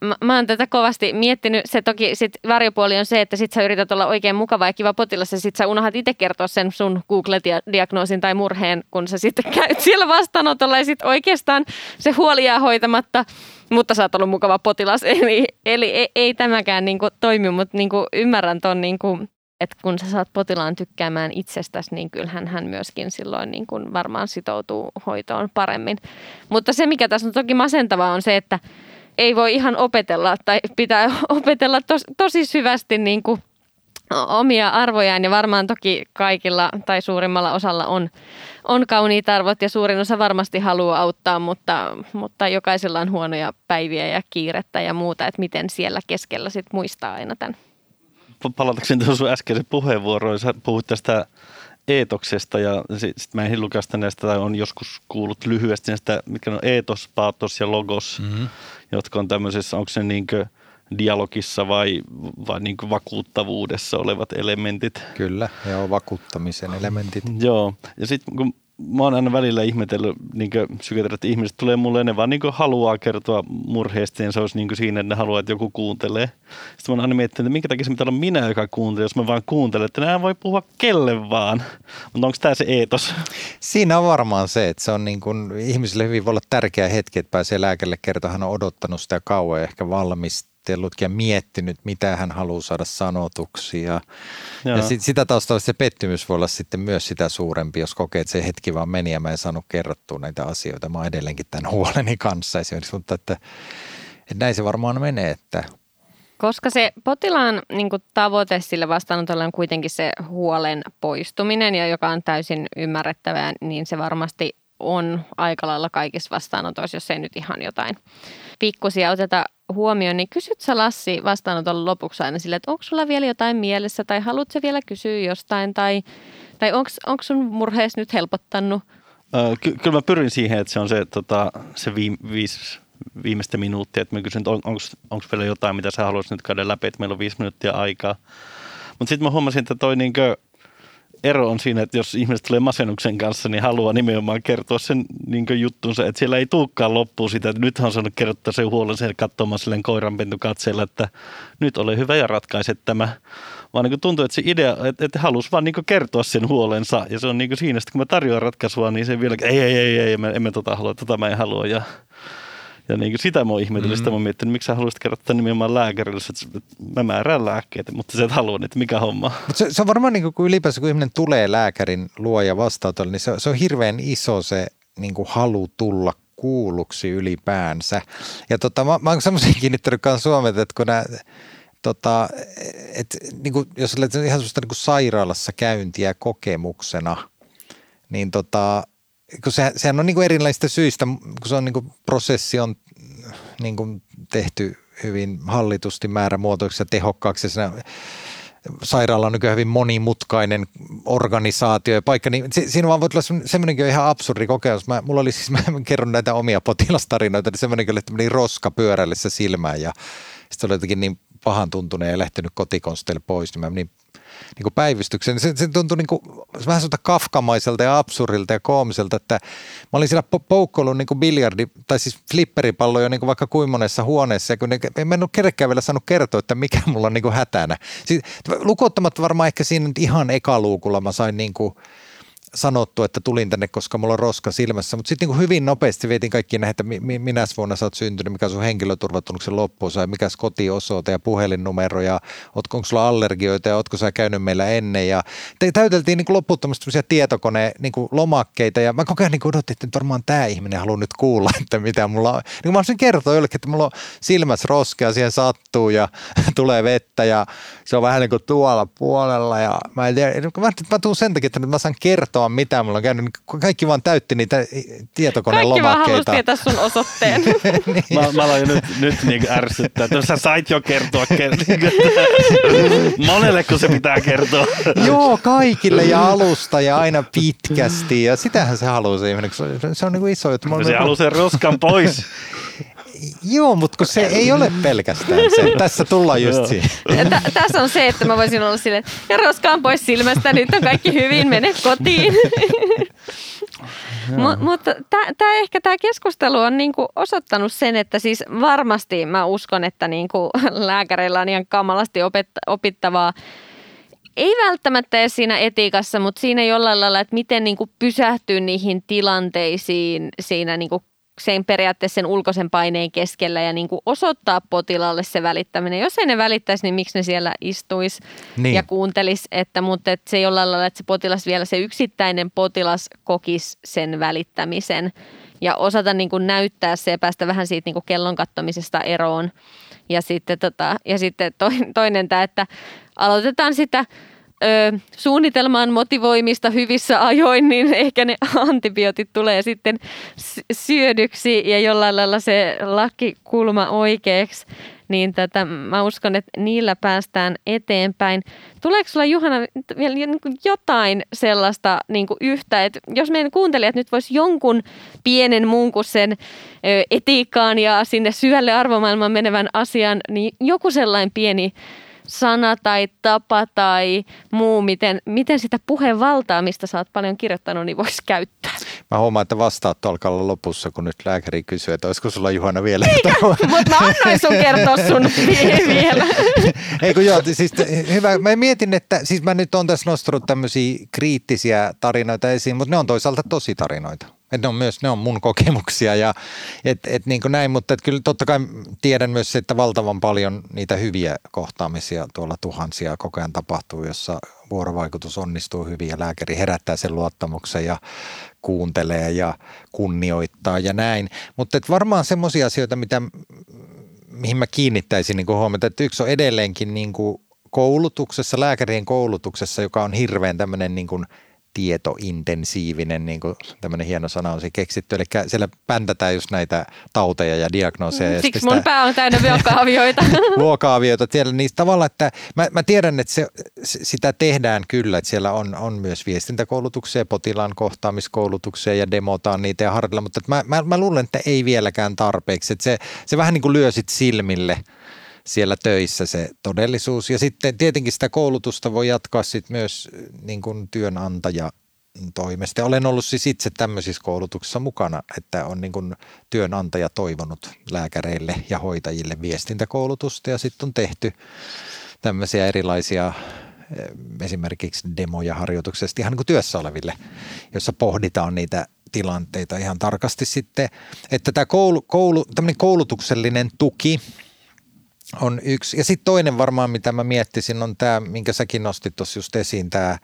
mä, mä oon tätä kovasti miettinyt. Se toki sit varjopuoli on se, että sit sä yrität olla oikein mukava ja kiva potilas ja sit sä unohdat itse kertoa sen sun Google-diagnoosin tai murheen, kun sä sitten käyt siellä vastaanotolla ja sit oikeastaan se huoli jää hoitamatta mutta sä oot ollut mukava potilas. Eli, eli ei, ei tämäkään niin kuin toimi, mutta niin kuin ymmärrän ton, niin kuin, että kun sä saat potilaan tykkäämään itsestäsi, niin kyllähän hän myöskin silloin niin kuin varmaan sitoutuu hoitoon paremmin. Mutta se, mikä tässä on toki masentavaa, on se, että ei voi ihan opetella tai pitää opetella tos, tosi syvästi niin kuin omia arvojaan ja varmaan toki kaikilla tai suurimmalla osalla on, on kauniit arvot ja suurin osa varmasti haluaa auttaa, mutta, mutta jokaisella on huonoja päiviä ja kiirettä ja muuta, että miten siellä keskellä sit muistaa aina tämän. Palatakseni tuohon sun äskeisen puheenvuoroon, sä puhuit tästä eetoksesta ja sitten sit mä en lukasta näistä tai on joskus kuullut lyhyesti näistä, mitkä on eetos, paatos ja logos, mm-hmm. jotka on tämmöisessä, onko se niinkö dialogissa vai, vai niin vakuuttavuudessa olevat elementit. Kyllä, joo, vakuuttamisen elementit. Joo, ja sitten kun mä oon aina välillä ihmetellyt niin psykiatrit, että ihmiset tulee mulle, ne vaan niin haluaa kertoa murheesta, ja se olisi niin siinä, että ne haluaa, että joku kuuntelee. Sitten mä oon aina miettinyt, että minkä takia se pitää olla minä, joka kuuntelee, jos mä vaan kuuntelen, että nämä voi puhua kelle vaan. Mutta onko tämä se eetos? Siinä on varmaan se, että se on niin kuin, ihmisille hyvin voi olla tärkeä hetki, että pääsee lääkälle kertoa, hän on odottanut sitä kauan ja ehkä valmis ajatellutkin ja miettinyt, mitä hän haluaa saada sanotuksi. Ja, ja sit, sitä taustalla se pettymys voi olla sitten myös sitä suurempi, jos kokee, että se hetki vaan meni ja mä en saanut kerrottua näitä asioita. Mä oon edelleenkin tämän huoleni kanssa esimerkiksi, mutta että, että näin se varmaan menee, että koska se potilaan niin kuin, tavoite sille vastaanotolle on kuitenkin se huolen poistuminen, ja joka on täysin ymmärrettävää, niin se varmasti on aika lailla kaikissa vastaanotoissa, jos ei nyt ihan jotain pikkusia oteta huomioon, niin kysyt sä Lassi vastaanotolla lopuksi aina sille, että onko sulla vielä jotain mielessä tai haluatko vielä kysyä jostain tai, tai onko sun murhees nyt helpottanut? Ky- kyllä mä pyrin siihen, että se on se, tota, se viime, viisi, viimeistä minuuttia, että mä kysyn, että on, onko vielä jotain, mitä sä haluaisit nyt käydä läpi, että meillä on viisi minuuttia aikaa. Mutta sitten mä huomasin, että toi niinkö, ero on siinä, että jos ihmiset tulee masennuksen kanssa, niin haluaa nimenomaan kertoa sen niin juttunsa, että siellä ei tulekaan loppuun sitä, että nyt on saanut kertoa sen huolen sen katsomaan silleen koiranpentu katseella, että nyt ole hyvä ja ratkaise tämä. Vaan niin tuntuu, että se idea, että, että halusi vaan niin kertoa sen huolensa ja se on niin siinä, että kun mä tarjoan ratkaisua, niin se vielä, ei, ei, ei, ei, emme, emme tota halua, tota mä en halua ja ja niin kuin sitä mä oon ihmetellyt, mm-hmm. sitä mä oon miettinyt, miksi sä haluaisit kertoa nimenomaan lääkärille, että mä määrään lääkkeitä, mutta sä et halua että mikä homma. Mut se, se, on varmaan niin kuin, kun ylipäänsä kun ihminen tulee lääkärin luo ja vastaanotolle, niin se, se on hirveän iso se niin kuin halu tulla kuulluksi ylipäänsä. Ja tota, mä, mä oon semmoisen kiinnittänyt kanssa Suomet, että kun nämä tota, et, niin kuin, jos olet ihan semmoista niin kuin sairaalassa käyntiä kokemuksena, niin tota, kun se, sehän on niin kuin erilaisista syistä, kun se on niin kuin prosessi on niin kuin tehty hyvin hallitusti määrämuotoiksi ja tehokkaaksi. Ja sairaala on nykyään hyvin monimutkainen organisaatio ja paikka, niin siinä vaan voi tulla semmoinenkin ihan absurdi kokemus. Mä, mulla oli siis, mä kerron näitä omia potilastarinoita, niin semmoinenkin oli, meni roska pyörällessä silmään ja sitten oli jotenkin niin pahan tuntuneen ja lähtenyt kotikonsteille pois, niin mä menin niin kuin päivystyksen. Se, se tuntui niin kuin, vähän sellaista kafkamaiselta ja absurdilta ja koomiselta, että mä olin siellä poukkoillut niin biljardi, tai siis flipperipallo jo niin kuin vaikka kuin monessa huoneessa, ja kun ne, en mä ole vielä saanut kertoa, että mikä mulla on niin kuin hätänä. Siis, lukuottamatta varmaan ehkä siinä ihan ekaluukulla mä sain niin kuin, sanottu, että tulin tänne, koska mulla on roska silmässä, mutta sitten niin hyvin nopeasti vietin kaikki näitä, että mi- minä vuonna sä oot syntynyt, mikä sun henkilöturvatunnuksen loppuosa ja mikä kotiosoite ja puhelinnumero ja ootko, onko sulla allergioita ja ootko sä käynyt meillä ennen ja te, täyteltiin niin loputtomasti tietokone niin lomakkeita ja mä koko ajan niin odotin, että varmaan tämä ihminen haluaa nyt kuulla, että mitä mulla on. Niin mä olisin kertoa jollekin, että mulla on silmässä roskea, siihen sattuu ja tulee vettä ja se on vähän niin kuin tuolla puolella ja mä en tiedä, mä, mä tuun sen takia, että mä saan kertoa sanoa mitään, mulla on käynyt, kaikki vaan täytti niitä tietokonelomakkeita. Kaikki vaan sun osoitteen. niin. mä, mä aloin nyt, nyt niin ärsyttää, että sä sait jo kertoa, monelle kun se pitää kertoa. Joo, kaikille ja alusta ja aina pitkästi ja sitähän se haluaa se ihminen, se on niin kuin iso juttu. Se niin haluaa sen roskan pois. Joo, mutta kun se ei ole pelkästään se. Tässä tullaan just siihen. Tä, tässä on se, että mä voisin olla silleen, ja roskaan pois silmästä, nyt on kaikki hyvin, mene kotiin. M- mutta tämä ehkä tämä keskustelu on niinku osoittanut sen, että siis varmasti mä uskon, että niinku lääkäreillä on ihan kamalasti opet- opittavaa ei välttämättä edes siinä etiikassa, mutta siinä jollain lailla, että miten niin kuin pysähtyy niihin tilanteisiin siinä niin kuin sen periaatteessa sen ulkoisen paineen keskellä ja niin kuin osoittaa potilaalle se välittäminen. Jos ei ne välittäisi, niin miksi ne siellä istuisi niin. ja kuuntelisi, että, mutta että se jollain lailla, että se potilas vielä, se yksittäinen potilas kokisi sen välittämisen ja osata niin kuin näyttää se ja päästä vähän siitä niin kuin kellon kattomisesta eroon. Ja sitten, tota, ja sitten toinen tämä, että aloitetaan sitä ö, suunnitelmaan motivoimista hyvissä ajoin, niin ehkä ne antibiootit tulee sitten syödyksi ja jollain lailla se lakikulma oikeaksi niin tätä, mä uskon, että niillä päästään eteenpäin. Tuleeko sulla Juhana vielä niin jotain sellaista niin kuin yhtä, että jos meidän kuuntelijat nyt vois jonkun pienen muun kuin sen etiikkaan ja sinne syvälle arvomaailmaan menevän asian, niin joku sellainen pieni sana tai tapa tai muu, miten, miten sitä puheen valtaa, mistä sä oot paljon kirjoittanut, niin voisi käyttää? Mä huomaan, että vastaat alkaa olla lopussa, kun nyt lääkäri kysyy, että olisiko sulla Juhana vielä Mutta mä annoin sun kertoa sun vielä. Ei kun joo, siis hyvä. Mä mietin, että siis mä nyt on tässä nostanut tämmöisiä kriittisiä tarinoita esiin, mutta ne on toisaalta tosi tarinoita. Et ne on myös ne on mun kokemuksia ja et, et niin näin, mutta et kyllä totta kai tiedän myös se, että valtavan paljon niitä hyviä kohtaamisia tuolla tuhansia koko ajan tapahtuu, jossa vuorovaikutus onnistuu hyvin ja lääkäri herättää sen luottamuksen ja kuuntelee ja kunnioittaa ja näin. Mutta varmaan semmoisia asioita, mitä, mihin mä kiinnittäisin niin huomiota, että yksi on edelleenkin niin koulutuksessa, lääkärien koulutuksessa, joka on hirveän tämmöinen niin tietointensiivinen, niin kuin tämmöinen hieno sana on se keksitty. Eli siellä päntätään just näitä tauteja ja diagnooseja. Siksi mun pää on täynnä vuokaavioita. vuokaavioita. Tiedä niistä tavalla, että mä, mä tiedän, että se, sitä tehdään kyllä, että siellä on, on myös viestintäkoulutuksia, potilaan kohtaamiskoulutuksia ja demotaan niitä ja harjoitella, mutta mä, mä, mä luulen, että ei vieläkään tarpeeksi. Että se, se vähän niin kuin lyö sit silmille – siellä töissä se todellisuus. Ja sitten tietenkin sitä koulutusta voi jatkaa sitten myös niin kuin työnantaja toimesta. Olen ollut siis itse tämmöisissä koulutuksissa mukana, että on niin kuin työnantaja toivonut lääkäreille ja hoitajille viestintäkoulutusta ja sitten on tehty tämmöisiä erilaisia eh, esimerkiksi demoja harjoituksesta ihan niin kuin työssä oleville, jossa pohditaan niitä tilanteita ihan tarkasti sitten, että tämä koulu, koulu, koulutuksellinen tuki – on yksi. Ja sitten toinen varmaan, mitä mä miettisin, on tämä, minkä säkin nostit tuossa just esiin, tämä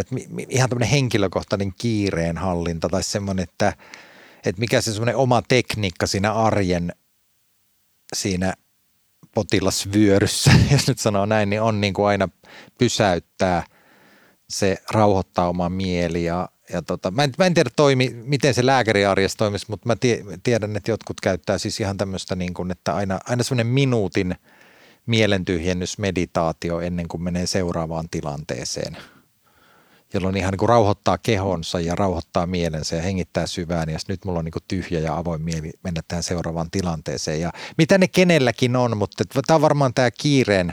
että ihan tämmöinen henkilökohtainen kiireen hallinta tai semmoinen, että, että mikä se semmoinen oma tekniikka siinä arjen siinä potilasvyöryssä, jos nyt sanoo näin, niin on niin kuin aina pysäyttää se rauhoittaa oma mieli ja ja tota, mä, en, mä en tiedä toimi, miten se lääkäriarjessa toimisi, mutta mä tie, tiedän, että jotkut käyttää siis ihan tämmöistä, niin kuin, että aina, aina semmoinen minuutin mielentyhjennysmeditaatio ennen kuin menee seuraavaan tilanteeseen, jolloin ihan niin kuin rauhoittaa kehonsa ja rauhoittaa mielensä ja hengittää syvään. Ja nyt mulla on niin kuin tyhjä ja avoin mieli mennä tähän seuraavaan tilanteeseen. Ja mitä ne kenelläkin on, mutta tämä on varmaan tämä kiireen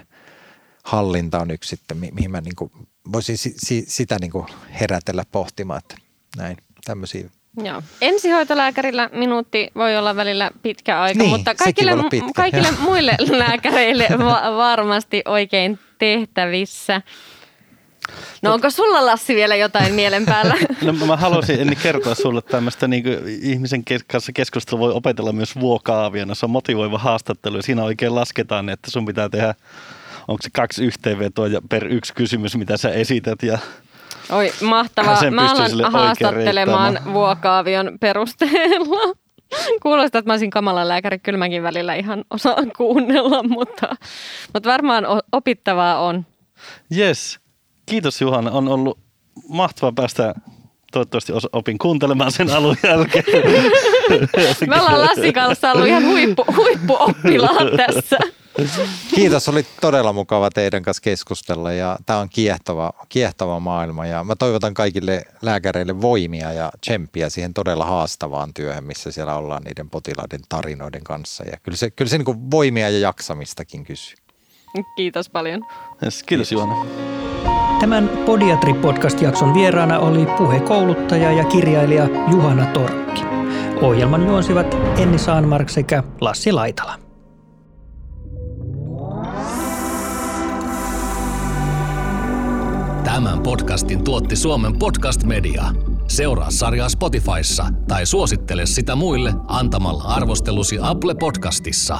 hallinta on yksi sitten, mihin mä niin kuin voisin si, si, sitä niin kuin herätellä pohtimaan, että näin, tämmöisiä. Joo. Ensihoitolääkärillä minuutti voi olla välillä pitkä aika, niin, mutta kaikille, pitkä, kaikille muille lääkäreille va- varmasti oikein tehtävissä. No onko sulla Lassi vielä jotain mielen päällä? No mä haluaisin ennen kertoa sulle tämmöistä niin ihmisen kanssa keskustelua voi opetella myös vuokaaviona. Se on motivoiva haastattelu ja siinä oikein lasketaan, että sun pitää tehdä onko se kaksi yhteenvetoa ja per yksi kysymys, mitä sä esität ja Oi, mahtavaa. Mä alan haastattelemaan vuokaavion perusteella. Kuulostaa, että mä olisin kamalan lääkäri. Kyllä mäkin välillä ihan osaan kuunnella, mutta, mutta varmaan opittavaa on. Yes. Kiitos Juhana. On ollut mahtavaa päästä toivottavasti opin kuuntelemaan sen alun jälkeen. Me ollaan Lassin kanssa ollut ihan huippu, huippuoppilaat tässä. Kiitos, oli todella mukava teidän kanssa keskustella ja tämä on kiehtova, kiehtova maailma ja mä toivotan kaikille lääkäreille voimia ja tsemppiä siihen todella haastavaan työhön, missä siellä ollaan niiden potilaiden tarinoiden kanssa ja kyllä se, kyllä se niin voimia ja jaksamistakin kysyy. Kiitos paljon. Yes, kiitos Juona. Tämän Podiatri-podcast-jakson vieraana oli puhekouluttaja ja kirjailija Juhana Torkki. Ohjelman juonsivat Enni Saanmark sekä Lassi Laitala. Tämän podcastin tuotti Suomen Podcast Media. Seuraa sarjaa Spotifyssa tai suosittele sitä muille antamalla arvostelusi Apple Podcastissa.